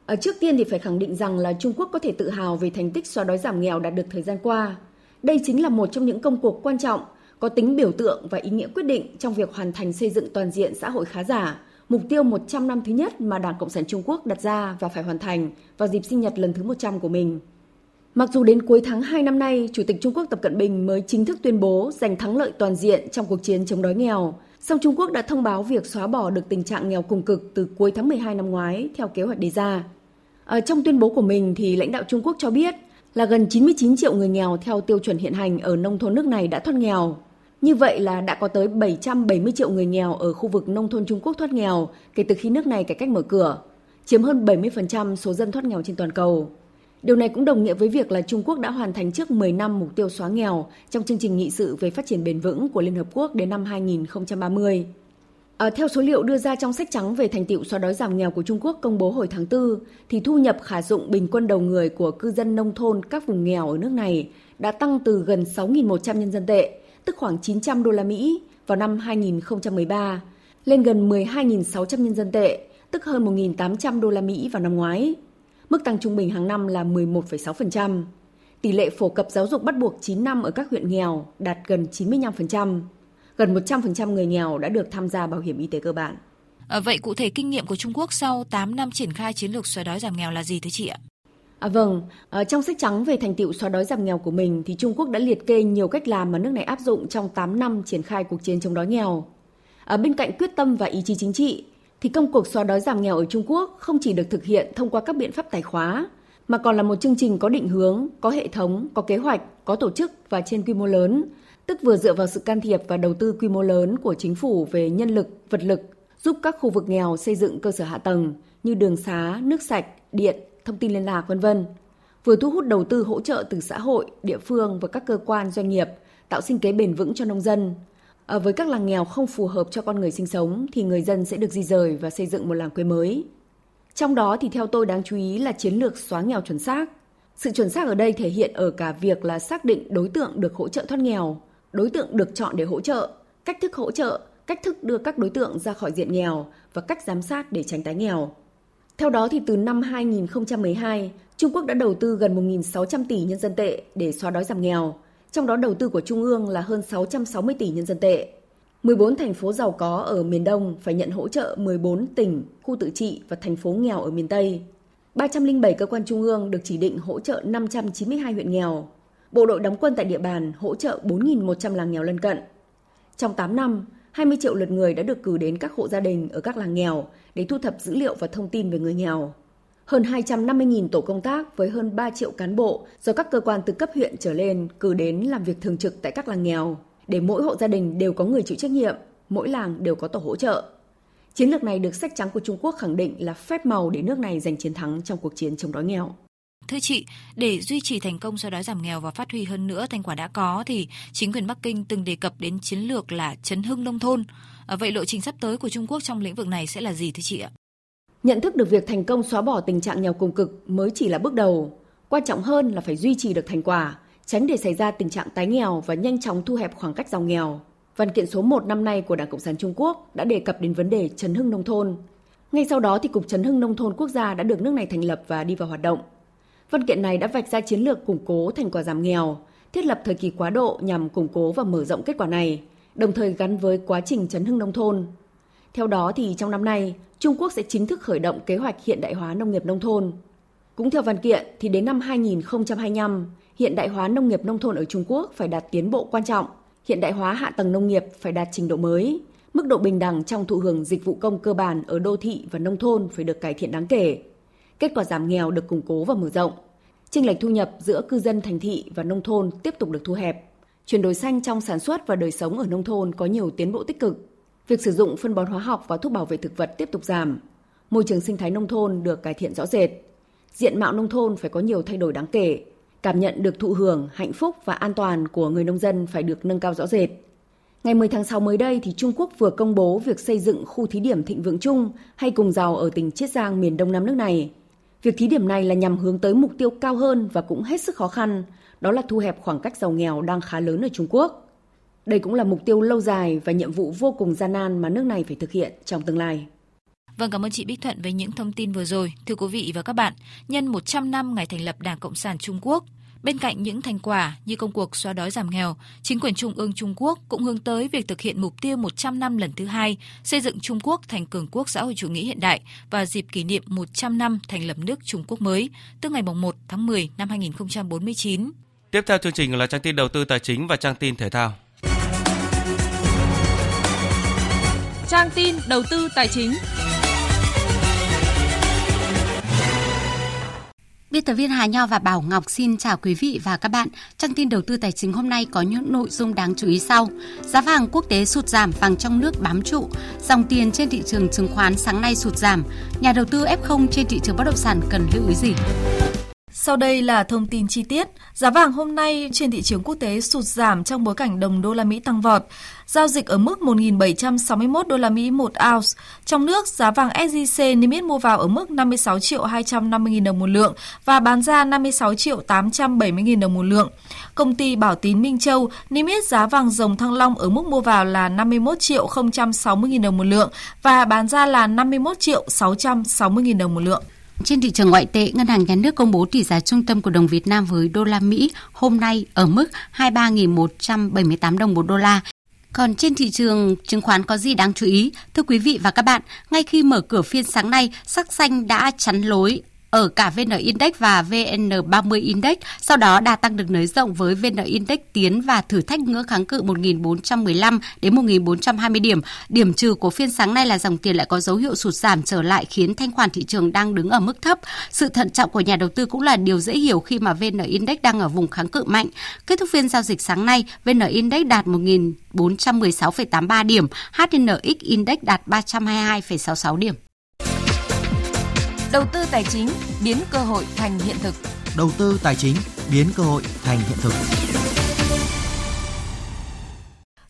Ở trước tiên thì phải khẳng định rằng là Trung Quốc có thể tự hào về thành tích xóa đói giảm nghèo đạt được thời gian qua. Đây chính là một trong những công cuộc quan trọng, có tính biểu tượng và ý nghĩa quyết định trong việc hoàn thành xây dựng toàn diện xã hội khá giả, mục tiêu 100 năm thứ nhất mà Đảng Cộng sản Trung Quốc đặt ra và phải hoàn thành vào dịp sinh nhật lần thứ 100 của mình. Mặc dù đến cuối tháng 2 năm nay, Chủ tịch Trung Quốc Tập Cận Bình mới chính thức tuyên bố giành thắng lợi toàn diện trong cuộc chiến chống đói nghèo, song Trung Quốc đã thông báo việc xóa bỏ được tình trạng nghèo cùng cực từ cuối tháng 12 năm ngoái theo kế hoạch đề ra. Ở trong tuyên bố của mình thì lãnh đạo Trung Quốc cho biết là gần 99 triệu người nghèo theo tiêu chuẩn hiện hành ở nông thôn nước này đã thoát nghèo. Như vậy là đã có tới 770 triệu người nghèo ở khu vực nông thôn Trung Quốc thoát nghèo kể từ khi nước này cải cách mở cửa, chiếm hơn 70% số dân thoát nghèo trên toàn cầu. Điều này cũng đồng nghĩa với việc là Trung Quốc đã hoàn thành trước 10 năm mục tiêu xóa nghèo trong chương trình nghị sự về phát triển bền vững của Liên Hợp Quốc đến năm 2030. À, theo số liệu đưa ra trong sách trắng về thành tiệu xóa đói giảm nghèo của Trung Quốc công bố hồi tháng 4, thì thu nhập khả dụng bình quân đầu người của cư dân nông thôn các vùng nghèo ở nước này đã tăng từ gần 6.100 nhân dân tệ, tức khoảng 900 đô la Mỹ vào năm 2013, lên gần 12.600 nhân dân tệ, tức hơn 1.800 đô la Mỹ vào năm ngoái. Mức tăng trung bình hàng năm là 11,6%. Tỷ lệ phổ cập giáo dục bắt buộc 9 năm ở các huyện nghèo đạt gần 95%. Gần 100% người nghèo đã được tham gia bảo hiểm y tế cơ bản. À, vậy cụ thể kinh nghiệm của Trung Quốc sau 8 năm triển khai chiến lược xóa đói giảm nghèo là gì thưa chị ạ? À, vâng, à, trong sách trắng về thành tiệu xóa đói giảm nghèo của mình thì Trung Quốc đã liệt kê nhiều cách làm mà nước này áp dụng trong 8 năm triển khai cuộc chiến chống đói nghèo. À, bên cạnh quyết tâm và ý chí chính trị, thì công cuộc xóa đói giảm nghèo ở Trung Quốc không chỉ được thực hiện thông qua các biện pháp tài khóa, mà còn là một chương trình có định hướng, có hệ thống, có kế hoạch, có tổ chức và trên quy mô lớn, tức vừa dựa vào sự can thiệp và đầu tư quy mô lớn của chính phủ về nhân lực, vật lực, giúp các khu vực nghèo xây dựng cơ sở hạ tầng như đường xá, nước sạch, điện, thông tin liên lạc vân vân. Vừa thu hút đầu tư hỗ trợ từ xã hội, địa phương và các cơ quan doanh nghiệp, tạo sinh kế bền vững cho nông dân, À, với các làng nghèo không phù hợp cho con người sinh sống thì người dân sẽ được di rời và xây dựng một làng quê mới. Trong đó thì theo tôi đáng chú ý là chiến lược xóa nghèo chuẩn xác. Sự chuẩn xác ở đây thể hiện ở cả việc là xác định đối tượng được hỗ trợ thoát nghèo, đối tượng được chọn để hỗ trợ, cách thức hỗ trợ, cách thức đưa các đối tượng ra khỏi diện nghèo và cách giám sát để tránh tái nghèo. Theo đó thì từ năm 2012, Trung Quốc đã đầu tư gần 1.600 tỷ nhân dân tệ để xóa đói giảm nghèo, trong đó đầu tư của Trung ương là hơn 660 tỷ nhân dân tệ. 14 thành phố giàu có ở miền Đông phải nhận hỗ trợ 14 tỉnh, khu tự trị và thành phố nghèo ở miền Tây. 307 cơ quan trung ương được chỉ định hỗ trợ 592 huyện nghèo. Bộ đội đóng quân tại địa bàn hỗ trợ 4.100 làng nghèo lân cận. Trong 8 năm, 20 triệu lượt người đã được cử đến các hộ gia đình ở các làng nghèo để thu thập dữ liệu và thông tin về người nghèo hơn 250.000 tổ công tác với hơn 3 triệu cán bộ do các cơ quan từ cấp huyện trở lên cử đến làm việc thường trực tại các làng nghèo, để mỗi hộ gia đình đều có người chịu trách nhiệm, mỗi làng đều có tổ hỗ trợ. Chiến lược này được sách trắng của Trung Quốc khẳng định là phép màu để nước này giành chiến thắng trong cuộc chiến chống đói nghèo. Thưa chị, để duy trì thành công xóa đói giảm nghèo và phát huy hơn nữa thành quả đã có thì chính quyền Bắc Kinh từng đề cập đến chiến lược là chấn hưng nông thôn. À, vậy lộ trình sắp tới của Trung Quốc trong lĩnh vực này sẽ là gì thưa chị ạ? Nhận thức được việc thành công xóa bỏ tình trạng nghèo cùng cực mới chỉ là bước đầu. Quan trọng hơn là phải duy trì được thành quả, tránh để xảy ra tình trạng tái nghèo và nhanh chóng thu hẹp khoảng cách giàu nghèo. Văn kiện số 1 năm nay của Đảng Cộng sản Trung Quốc đã đề cập đến vấn đề chấn hưng nông thôn. Ngay sau đó thì Cục Chấn hưng Nông thôn Quốc gia đã được nước này thành lập và đi vào hoạt động. Văn kiện này đã vạch ra chiến lược củng cố thành quả giảm nghèo, thiết lập thời kỳ quá độ nhằm củng cố và mở rộng kết quả này, đồng thời gắn với quá trình chấn hưng nông thôn. Theo đó thì trong năm nay, Trung Quốc sẽ chính thức khởi động kế hoạch hiện đại hóa nông nghiệp nông thôn. Cũng theo văn kiện thì đến năm 2025, hiện đại hóa nông nghiệp nông thôn ở Trung Quốc phải đạt tiến bộ quan trọng, hiện đại hóa hạ tầng nông nghiệp phải đạt trình độ mới, mức độ bình đẳng trong thụ hưởng dịch vụ công cơ bản ở đô thị và nông thôn phải được cải thiện đáng kể. Kết quả giảm nghèo được củng cố và mở rộng. Chênh lệch thu nhập giữa cư dân thành thị và nông thôn tiếp tục được thu hẹp. Chuyển đổi xanh trong sản xuất và đời sống ở nông thôn có nhiều tiến bộ tích cực. Việc sử dụng phân bón hóa học và thuốc bảo vệ thực vật tiếp tục giảm. Môi trường sinh thái nông thôn được cải thiện rõ rệt. Diện mạo nông thôn phải có nhiều thay đổi đáng kể. Cảm nhận được thụ hưởng, hạnh phúc và an toàn của người nông dân phải được nâng cao rõ rệt. Ngày 10 tháng 6 mới đây thì Trung Quốc vừa công bố việc xây dựng khu thí điểm thịnh vượng chung hay cùng giàu ở tỉnh Chiết Giang miền Đông Nam nước này. Việc thí điểm này là nhằm hướng tới mục tiêu cao hơn và cũng hết sức khó khăn, đó là thu hẹp khoảng cách giàu nghèo đang khá lớn ở Trung Quốc. Đây cũng là mục tiêu lâu dài và nhiệm vụ vô cùng gian nan mà nước này phải thực hiện trong tương lai. Vâng, cảm ơn chị Bích Thuận với những thông tin vừa rồi. Thưa quý vị và các bạn, nhân 100 năm ngày thành lập Đảng Cộng sản Trung Quốc, Bên cạnh những thành quả như công cuộc xóa đói giảm nghèo, chính quyền Trung ương Trung Quốc cũng hướng tới việc thực hiện mục tiêu 100 năm lần thứ hai xây dựng Trung Quốc thành cường quốc xã hội chủ nghĩa hiện đại và dịp kỷ niệm 100 năm thành lập nước Trung Quốc mới, từ ngày 1 tháng 10 năm 2049. Tiếp theo chương trình là trang tin đầu tư tài chính và trang tin thể thao. Trang tin đầu tư tài chính. Biên tập viên Hà Nho và Bảo Ngọc xin chào quý vị và các bạn. Trang tin đầu tư tài chính hôm nay có những nội dung đáng chú ý sau. Giá vàng quốc tế sụt giảm, vàng trong nước bám trụ. Dòng tiền trên thị trường chứng khoán sáng nay sụt giảm. Nhà đầu tư F0 trên thị trường bất động sản cần lưu ý gì? Sau đây là thông tin chi tiết. Giá vàng hôm nay trên thị trường quốc tế sụt giảm trong bối cảnh đồng đô la Mỹ tăng vọt. Giao dịch ở mức 1.761 đô la Mỹ một ounce. Trong nước, giá vàng SJC niêm yết mua vào ở mức 56 triệu 250 000 đồng một lượng và bán ra 56 triệu 870 000 đồng một lượng. Công ty Bảo Tín Minh Châu niêm yết giá vàng dòng thăng long ở mức mua vào là 51 triệu 060 000 đồng một lượng và bán ra là 51 triệu 660 000 đồng một lượng. Trên thị trường ngoại tệ, Ngân hàng Nhà nước công bố tỷ giá trung tâm của đồng Việt Nam với đô la Mỹ hôm nay ở mức 23.178 đồng một đô la. Còn trên thị trường chứng khoán có gì đáng chú ý? Thưa quý vị và các bạn, ngay khi mở cửa phiên sáng nay, sắc xanh đã chắn lối ở cả VN Index và VN30 Index, sau đó đà tăng được nới rộng với VN Index tiến và thử thách ngưỡng kháng cự 1.415 đến 1.420 điểm. Điểm trừ của phiên sáng nay là dòng tiền lại có dấu hiệu sụt giảm trở lại khiến thanh khoản thị trường đang đứng ở mức thấp. Sự thận trọng của nhà đầu tư cũng là điều dễ hiểu khi mà VN Index đang ở vùng kháng cự mạnh. Kết thúc phiên giao dịch sáng nay, VN Index đạt 1.416,83 điểm, HNX Index đạt 322,66 điểm. Đầu tư tài chính biến cơ hội thành hiện thực. Đầu tư tài chính biến cơ hội thành hiện thực.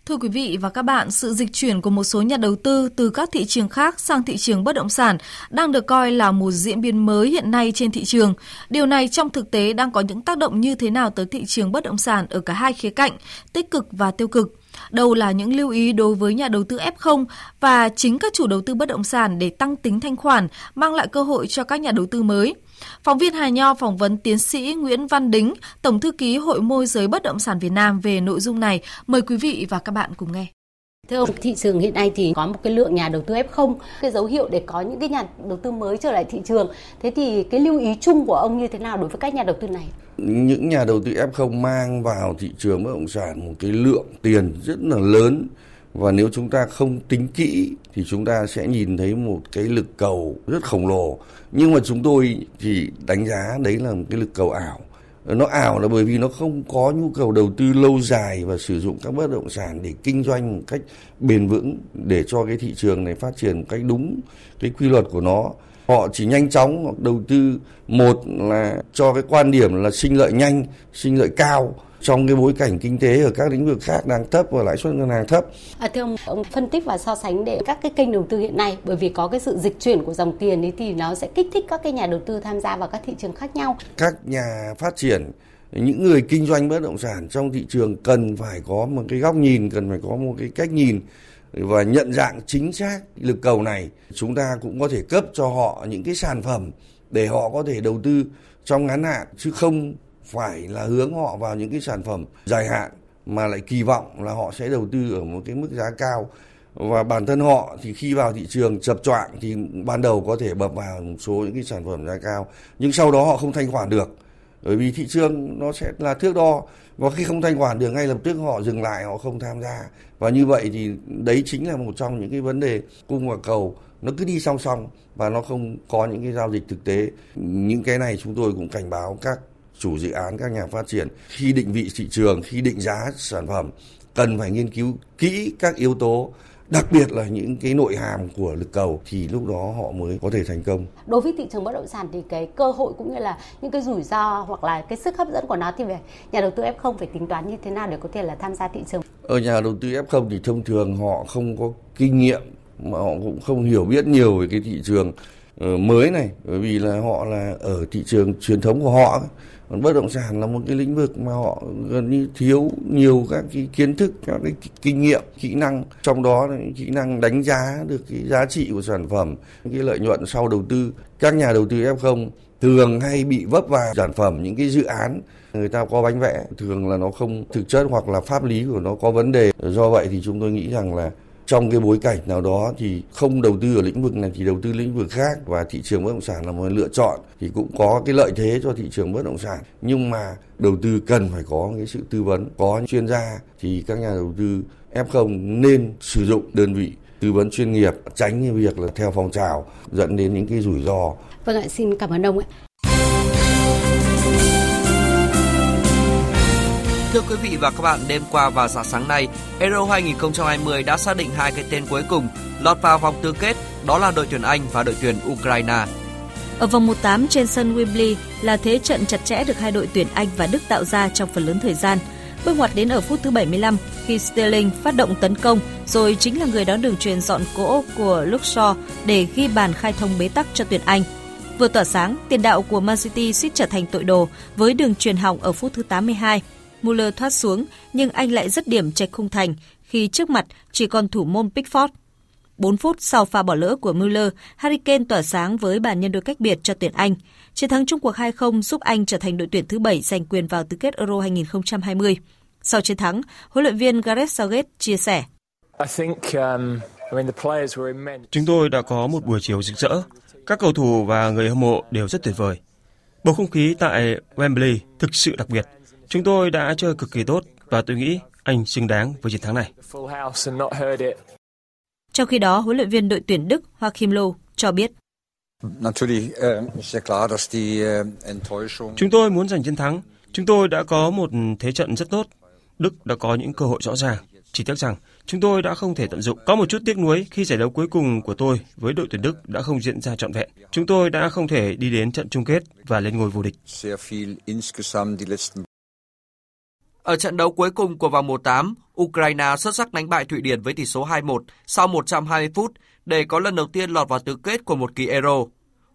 Thưa quý vị và các bạn, sự dịch chuyển của một số nhà đầu tư từ các thị trường khác sang thị trường bất động sản đang được coi là một diễn biến mới hiện nay trên thị trường. Điều này trong thực tế đang có những tác động như thế nào tới thị trường bất động sản ở cả hai khía cạnh, tích cực và tiêu cực. Đâu là những lưu ý đối với nhà đầu tư F0 và chính các chủ đầu tư bất động sản để tăng tính thanh khoản, mang lại cơ hội cho các nhà đầu tư mới. Phóng viên Hà Nho phỏng vấn tiến sĩ Nguyễn Văn Đính, Tổng thư ký Hội môi giới bất động sản Việt Nam về nội dung này. Mời quý vị và các bạn cùng nghe. Thưa ông, thị trường hiện nay thì có một cái lượng nhà đầu tư F0, cái dấu hiệu để có những cái nhà đầu tư mới trở lại thị trường. Thế thì cái lưu ý chung của ông như thế nào đối với các nhà đầu tư này? Những nhà đầu tư F0 mang vào thị trường bất động sản một cái lượng tiền rất là lớn và nếu chúng ta không tính kỹ thì chúng ta sẽ nhìn thấy một cái lực cầu rất khổng lồ nhưng mà chúng tôi thì đánh giá đấy là một cái lực cầu ảo nó ảo là bởi vì nó không có nhu cầu đầu tư lâu dài và sử dụng các bất động sản để kinh doanh một cách bền vững để cho cái thị trường này phát triển một cách đúng cái quy luật của nó. Họ chỉ nhanh chóng đầu tư, một là cho cái quan điểm là sinh lợi nhanh, sinh lợi cao trong cái bối cảnh kinh tế ở các lĩnh vực khác đang thấp và lãi suất ngân hàng thấp. À, thưa ông, ông phân tích và so sánh để các cái kênh đầu tư hiện nay bởi vì có cái sự dịch chuyển của dòng tiền ấy thì nó sẽ kích thích các cái nhà đầu tư tham gia vào các thị trường khác nhau. Các nhà phát triển những người kinh doanh bất động sản trong thị trường cần phải có một cái góc nhìn, cần phải có một cái cách nhìn và nhận dạng chính xác lực cầu này. Chúng ta cũng có thể cấp cho họ những cái sản phẩm để họ có thể đầu tư trong ngắn hạn chứ không phải là hướng họ vào những cái sản phẩm dài hạn mà lại kỳ vọng là họ sẽ đầu tư ở một cái mức giá cao. Và bản thân họ thì khi vào thị trường chập choạng thì ban đầu có thể bập vào một số những cái sản phẩm giá cao, nhưng sau đó họ không thanh khoản được. Bởi vì thị trường nó sẽ là thước đo, và khi không thanh khoản được, ngay lập tức họ dừng lại, họ không tham gia. Và như vậy thì đấy chính là một trong những cái vấn đề cung và cầu. Nó cứ đi song song và nó không có những cái giao dịch thực tế. Những cái này chúng tôi cũng cảnh báo các chủ dự án các nhà phát triển khi định vị thị trường khi định giá sản phẩm cần phải nghiên cứu kỹ các yếu tố đặc biệt là những cái nội hàm của lực cầu thì lúc đó họ mới có thể thành công. Đối với thị trường bất động sản thì cái cơ hội cũng như là những cái rủi ro hoặc là cái sức hấp dẫn của nó thì về nhà đầu tư F0 phải tính toán như thế nào để có thể là tham gia thị trường. Ở nhà đầu tư F0 thì thông thường họ không có kinh nghiệm mà họ cũng không hiểu biết nhiều về cái thị trường ờ, mới này bởi vì là họ là ở thị trường truyền thống của họ còn bất động sản là một cái lĩnh vực mà họ gần như thiếu nhiều các cái kiến thức, các cái kinh nghiệm, kỹ năng. Trong đó là kỹ năng đánh giá được cái giá trị của sản phẩm cái lợi nhuận sau đầu tư. Các nhà đầu tư F0 thường hay bị vấp vào sản phẩm, những cái dự án người ta có bánh vẽ, thường là nó không thực chất hoặc là pháp lý của nó có vấn đề. Do vậy thì chúng tôi nghĩ rằng là trong cái bối cảnh nào đó thì không đầu tư ở lĩnh vực này thì đầu tư lĩnh vực khác và thị trường bất động sản là một lựa chọn thì cũng có cái lợi thế cho thị trường bất động sản nhưng mà đầu tư cần phải có cái sự tư vấn có chuyên gia thì các nhà đầu tư F0 nên sử dụng đơn vị tư vấn chuyên nghiệp tránh cái việc là theo phong trào dẫn đến những cái rủi ro. Vâng ạ, xin cảm ơn ông ạ. Thưa quý vị và các bạn, đêm qua và sáng sáng nay, Euro 2020 đã xác định hai cái tên cuối cùng lọt vào vòng tứ kết, đó là đội tuyển Anh và đội tuyển Ukraine. Ở vòng 1/8 trên sân Wembley là thế trận chặt chẽ được hai đội tuyển Anh và Đức tạo ra trong phần lớn thời gian. Bước ngoặt đến ở phút thứ 75 khi Sterling phát động tấn công, rồi chính là người đón đường truyền dọn cỗ của Luxor để ghi bàn khai thông bế tắc cho tuyển Anh. Vừa tỏa sáng, tiền đạo của Man City suýt trở thành tội đồ với đường truyền hỏng ở phút thứ 82 Muller thoát xuống nhưng anh lại rất điểm trạch khung thành khi trước mặt chỉ còn thủ môn Pickford. 4 phút sau pha bỏ lỡ của Muller, Harry Kane tỏa sáng với bàn nhân đôi cách biệt cho tuyển Anh. Chiến thắng Trung Quốc 2-0 giúp Anh trở thành đội tuyển thứ 7 giành quyền vào tứ kết Euro 2020. Sau chiến thắng, huấn luyện viên Gareth Southgate chia sẻ. Um, Chúng tôi đã có một buổi chiều rực rỡ. Các cầu thủ và người hâm mộ đều rất tuyệt vời. Bầu không khí tại Wembley thực sự đặc biệt. Chúng tôi đã chơi cực kỳ tốt và tôi nghĩ anh xứng đáng với chiến thắng này. Trong khi đó, huấn luyện viên đội tuyển Đức Joachim Löw cho biết. Chúng tôi muốn giành chiến thắng. Chúng tôi đã có một thế trận rất tốt. Đức đã có những cơ hội rõ ràng. Chỉ tiếc rằng chúng tôi đã không thể tận dụng. Có một chút tiếc nuối khi giải đấu cuối cùng của tôi với đội tuyển Đức đã không diễn ra trọn vẹn. Chúng tôi đã không thể đi đến trận chung kết và lên ngôi vô địch. Ở trận đấu cuối cùng của vòng 1-8, Ukraine xuất sắc đánh bại Thụy Điển với tỷ số 2-1 sau 120 phút để có lần đầu tiên lọt vào tứ kết của một kỳ Euro.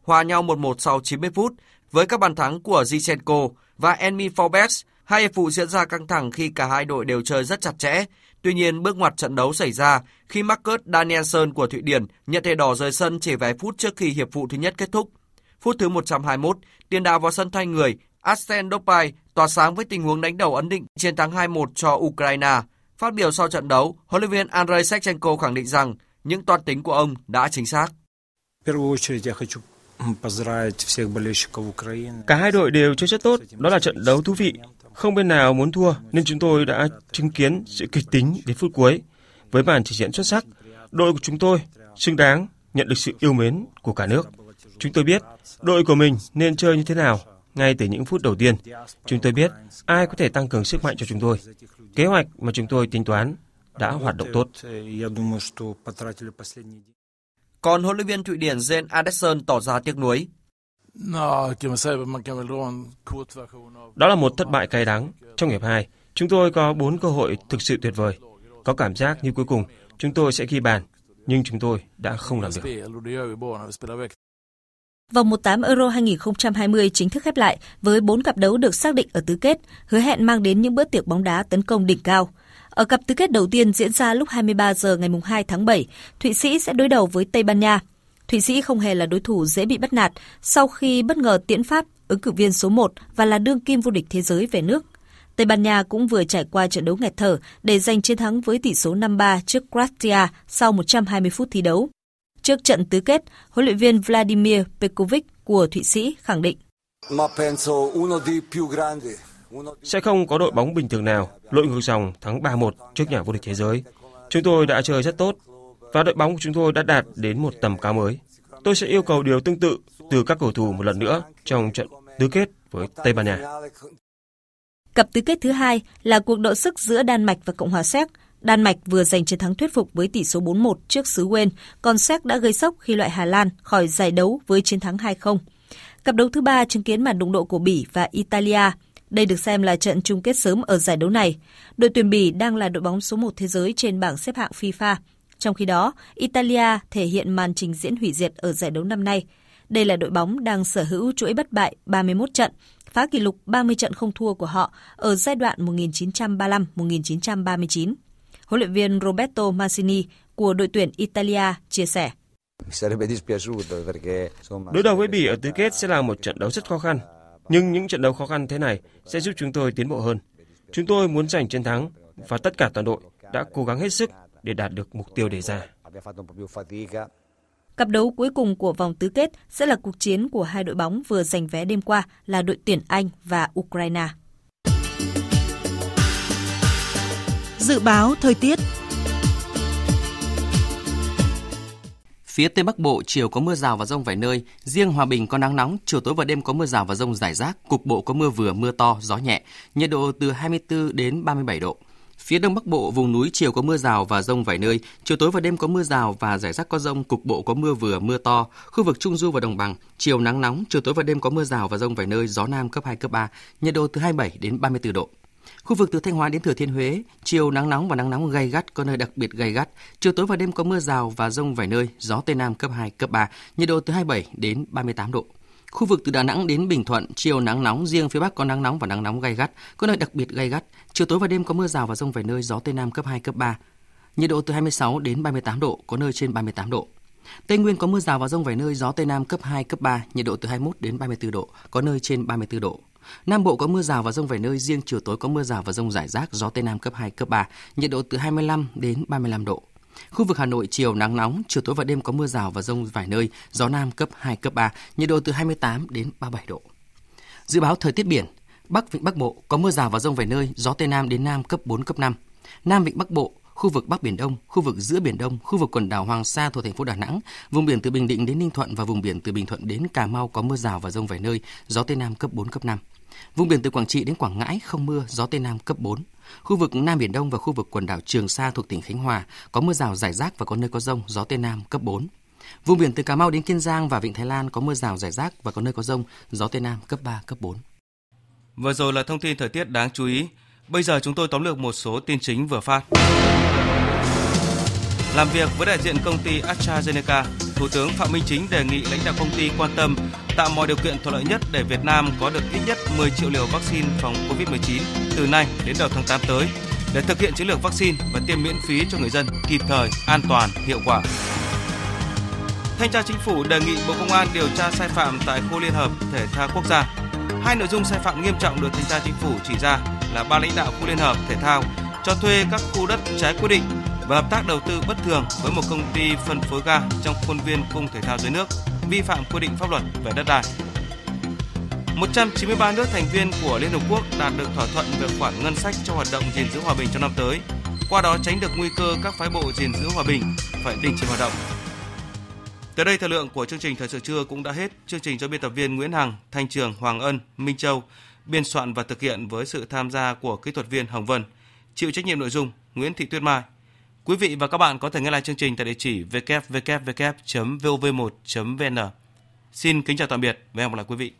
Hòa nhau 1-1 sau 90 phút với các bàn thắng của Zinchenko và Enmi Forbes. Hai hiệp phụ diễn ra căng thẳng khi cả hai đội đều chơi rất chặt chẽ. Tuy nhiên, bước ngoặt trận đấu xảy ra khi Marcus Danielson của Thụy Điển nhận thẻ đỏ rời sân chỉ vài phút trước khi hiệp phụ thứ nhất kết thúc. Phút thứ 121, tiền đạo vào sân thay người Arsene Dopay tỏa sáng với tình huống đánh đầu ấn định chiến thắng 2-1 cho Ukraine. Phát biểu sau trận đấu, huấn luyện viên Andrei Shevchenko khẳng định rằng những toán tính của ông đã chính xác. Cả hai đội đều chơi rất tốt, đó là trận đấu thú vị. Không bên nào muốn thua nên chúng tôi đã chứng kiến sự kịch tính đến phút cuối. Với màn trình diễn xuất sắc, đội của chúng tôi xứng đáng nhận được sự yêu mến của cả nước. Chúng tôi biết đội của mình nên chơi như thế nào ngay từ những phút đầu tiên. Chúng tôi biết ai có thể tăng cường sức mạnh cho chúng tôi. Kế hoạch mà chúng tôi tính toán đã hoạt động tốt. Còn huấn luyện viên Thụy Điển Jens Andersson tỏ ra tiếc nuối. Đó là một thất bại cay đắng. Trong hiệp 2, chúng tôi có 4 cơ hội thực sự tuyệt vời. Có cảm giác như cuối cùng chúng tôi sẽ ghi bàn, nhưng chúng tôi đã không làm được. Vòng 1/8 Euro 2020 chính thức khép lại với 4 cặp đấu được xác định ở tứ kết, hứa hẹn mang đến những bữa tiệc bóng đá tấn công đỉnh cao. Ở cặp tứ kết đầu tiên diễn ra lúc 23 giờ ngày 2 tháng 7, Thụy Sĩ sẽ đối đầu với Tây Ban Nha. Thụy Sĩ không hề là đối thủ dễ bị bắt nạt sau khi bất ngờ tiễn Pháp, ứng cử viên số 1 và là đương kim vô địch thế giới về nước. Tây Ban Nha cũng vừa trải qua trận đấu nghẹt thở để giành chiến thắng với tỷ số 5-3 trước Croatia sau 120 phút thi đấu. Trước trận tứ kết, huấn luyện viên Vladimir Pekovic của Thụy Sĩ khẳng định. Sẽ không có đội bóng bình thường nào lội ngược dòng thắng 3-1 trước nhà vô địch thế giới. Chúng tôi đã chơi rất tốt và đội bóng của chúng tôi đã đạt đến một tầm cao mới. Tôi sẽ yêu cầu điều tương tự từ các cầu thủ một lần nữa trong trận tứ kết với Tây Ban Nha. Cặp tứ kết thứ hai là cuộc độ sức giữa Đan Mạch và Cộng hòa Séc Đan Mạch vừa giành chiến thắng thuyết phục với tỷ số 4-1 trước xứ Wales, còn Séc đã gây sốc khi loại Hà Lan khỏi giải đấu với chiến thắng 2-0. Cặp đấu thứ ba chứng kiến màn đụng độ của Bỉ và Italia. Đây được xem là trận chung kết sớm ở giải đấu này. Đội tuyển Bỉ đang là đội bóng số 1 thế giới trên bảng xếp hạng FIFA. Trong khi đó, Italia thể hiện màn trình diễn hủy diệt ở giải đấu năm nay. Đây là đội bóng đang sở hữu chuỗi bất bại 31 trận, phá kỷ lục 30 trận không thua của họ ở giai đoạn 1935-1939. Huấn luyện viên Roberto Mancini của đội tuyển Italia chia sẻ. Đối đầu với Bỉ ở tứ kết sẽ là một trận đấu rất khó khăn, nhưng những trận đấu khó khăn thế này sẽ giúp chúng tôi tiến bộ hơn. Chúng tôi muốn giành chiến thắng và tất cả toàn đội đã cố gắng hết sức để đạt được mục tiêu đề ra. Cặp đấu cuối cùng của vòng tứ kết sẽ là cuộc chiến của hai đội bóng vừa giành vé đêm qua là đội tuyển Anh và Ukraine. Dự báo thời tiết Phía Tây Bắc Bộ chiều có mưa rào và rông vài nơi, riêng Hòa Bình có nắng nóng, chiều tối và đêm có mưa rào và rông rải rác, cục bộ có mưa vừa mưa to, gió nhẹ, nhiệt độ từ 24 đến 37 độ. Phía Đông Bắc Bộ vùng núi chiều có mưa rào và rông vài nơi, chiều tối và đêm có mưa rào và rải rác có rông, cục bộ có mưa vừa mưa to. Khu vực Trung Du và Đồng bằng, chiều nắng nóng, chiều tối và đêm có mưa rào và rông vài nơi, gió nam cấp 2 cấp 3, nhiệt độ từ 27 đến 34 độ. Khu vực từ Thanh Hóa đến Thừa Thiên Huế, chiều nắng nóng và nắng nóng gay gắt, có nơi đặc biệt gay gắt. Chiều tối và đêm có mưa rào và rông vài nơi, gió Tây Nam cấp 2, cấp 3, nhiệt độ từ 27 đến 38 độ. Khu vực từ Đà Nẵng đến Bình Thuận, chiều nắng nóng, riêng phía Bắc có nắng nóng và nắng nóng gay gắt, có nơi đặc biệt gay gắt. Chiều tối và đêm có mưa rào và rông vài nơi, gió Tây Nam cấp 2, cấp 3. Nhiệt độ từ 26 đến 38 độ, có nơi trên 38 độ. Tây Nguyên có mưa rào và rông vài nơi, gió Tây Nam cấp 2, cấp 3, nhiệt độ từ 21 đến 34 độ, có nơi trên 34 độ. Nam Bộ có mưa rào và rông vài nơi, riêng chiều tối có mưa rào và rông rải rác, gió Tây Nam cấp 2, cấp 3, nhiệt độ từ 25 đến 35 độ. Khu vực Hà Nội chiều nắng nóng, chiều tối và đêm có mưa rào và rông vài nơi, gió Nam cấp 2, cấp 3, nhiệt độ từ 28 đến 37 độ. Dự báo thời tiết biển, Bắc Vịnh Bắc Bộ có mưa rào và rông vài nơi, gió Tây Nam đến Nam cấp 4, cấp 5. Nam Vịnh Bắc Bộ, khu vực Bắc Biển Đông, khu vực giữa Biển Đông, khu vực quần đảo Hoàng Sa thuộc thành phố Đà Nẵng, vùng biển từ Bình Định đến Ninh Thuận và vùng biển từ Bình Thuận đến Cà Mau có mưa rào và rông vài nơi, gió Tây Nam cấp 4, cấp 5. Vùng biển từ Quảng Trị đến Quảng Ngãi không mưa, gió Tây Nam cấp 4. Khu vực Nam Biển Đông và khu vực quần đảo Trường Sa thuộc tỉnh Khánh Hòa có mưa rào rải rác và có nơi có rông, gió Tây Nam cấp 4. Vùng biển từ Cà Mau đến Kiên Giang và Vịnh Thái Lan có mưa rào rải rác và có nơi có rông, gió Tây Nam cấp 3, cấp 4. Vừa rồi là thông tin thời tiết đáng chú ý. Bây giờ chúng tôi tóm lược một số tin chính vừa phát. Làm việc với đại diện công ty AstraZeneca, Thủ tướng Phạm Minh Chính đề nghị lãnh đạo công ty quan tâm tạo mọi điều kiện thuận lợi nhất để Việt Nam có được ít nhất 10 triệu liều vaccine phòng COVID-19 từ nay đến đầu tháng 8 tới để thực hiện chiến lược vaccine và tiêm miễn phí cho người dân kịp thời, an toàn, hiệu quả. Thanh tra Chính phủ đề nghị Bộ Công an điều tra sai phạm tại khu Liên hợp Thể thao Quốc gia. Hai nội dung sai phạm nghiêm trọng được Thanh tra Chính phủ chỉ ra là ba lãnh đạo khu Liên hợp Thể thao cho thuê các khu đất trái quy định và hợp tác đầu tư bất thường với một công ty phân phối ga trong khuôn viên cung thể thao dưới nước, vi phạm quy định pháp luật về đất đai. 193 nước thành viên của Liên Hợp Quốc đạt được thỏa thuận về khoản ngân sách cho hoạt động gìn giữ hòa bình trong năm tới, qua đó tránh được nguy cơ các phái bộ gìn giữ hòa bình phải đình chỉ hoạt động. Tới đây thời lượng của chương trình thời sự trưa cũng đã hết. Chương trình do biên tập viên Nguyễn Hằng, Thanh Trường, Hoàng Ân, Minh Châu biên soạn và thực hiện với sự tham gia của kỹ thuật viên Hồng Vân. Chịu trách nhiệm nội dung Nguyễn Thị Tuyết Mai. Quý vị và các bạn có thể nghe lại chương trình tại địa chỉ www.vov1.vn. Xin kính chào tạm biệt và hẹn gặp lại quý vị.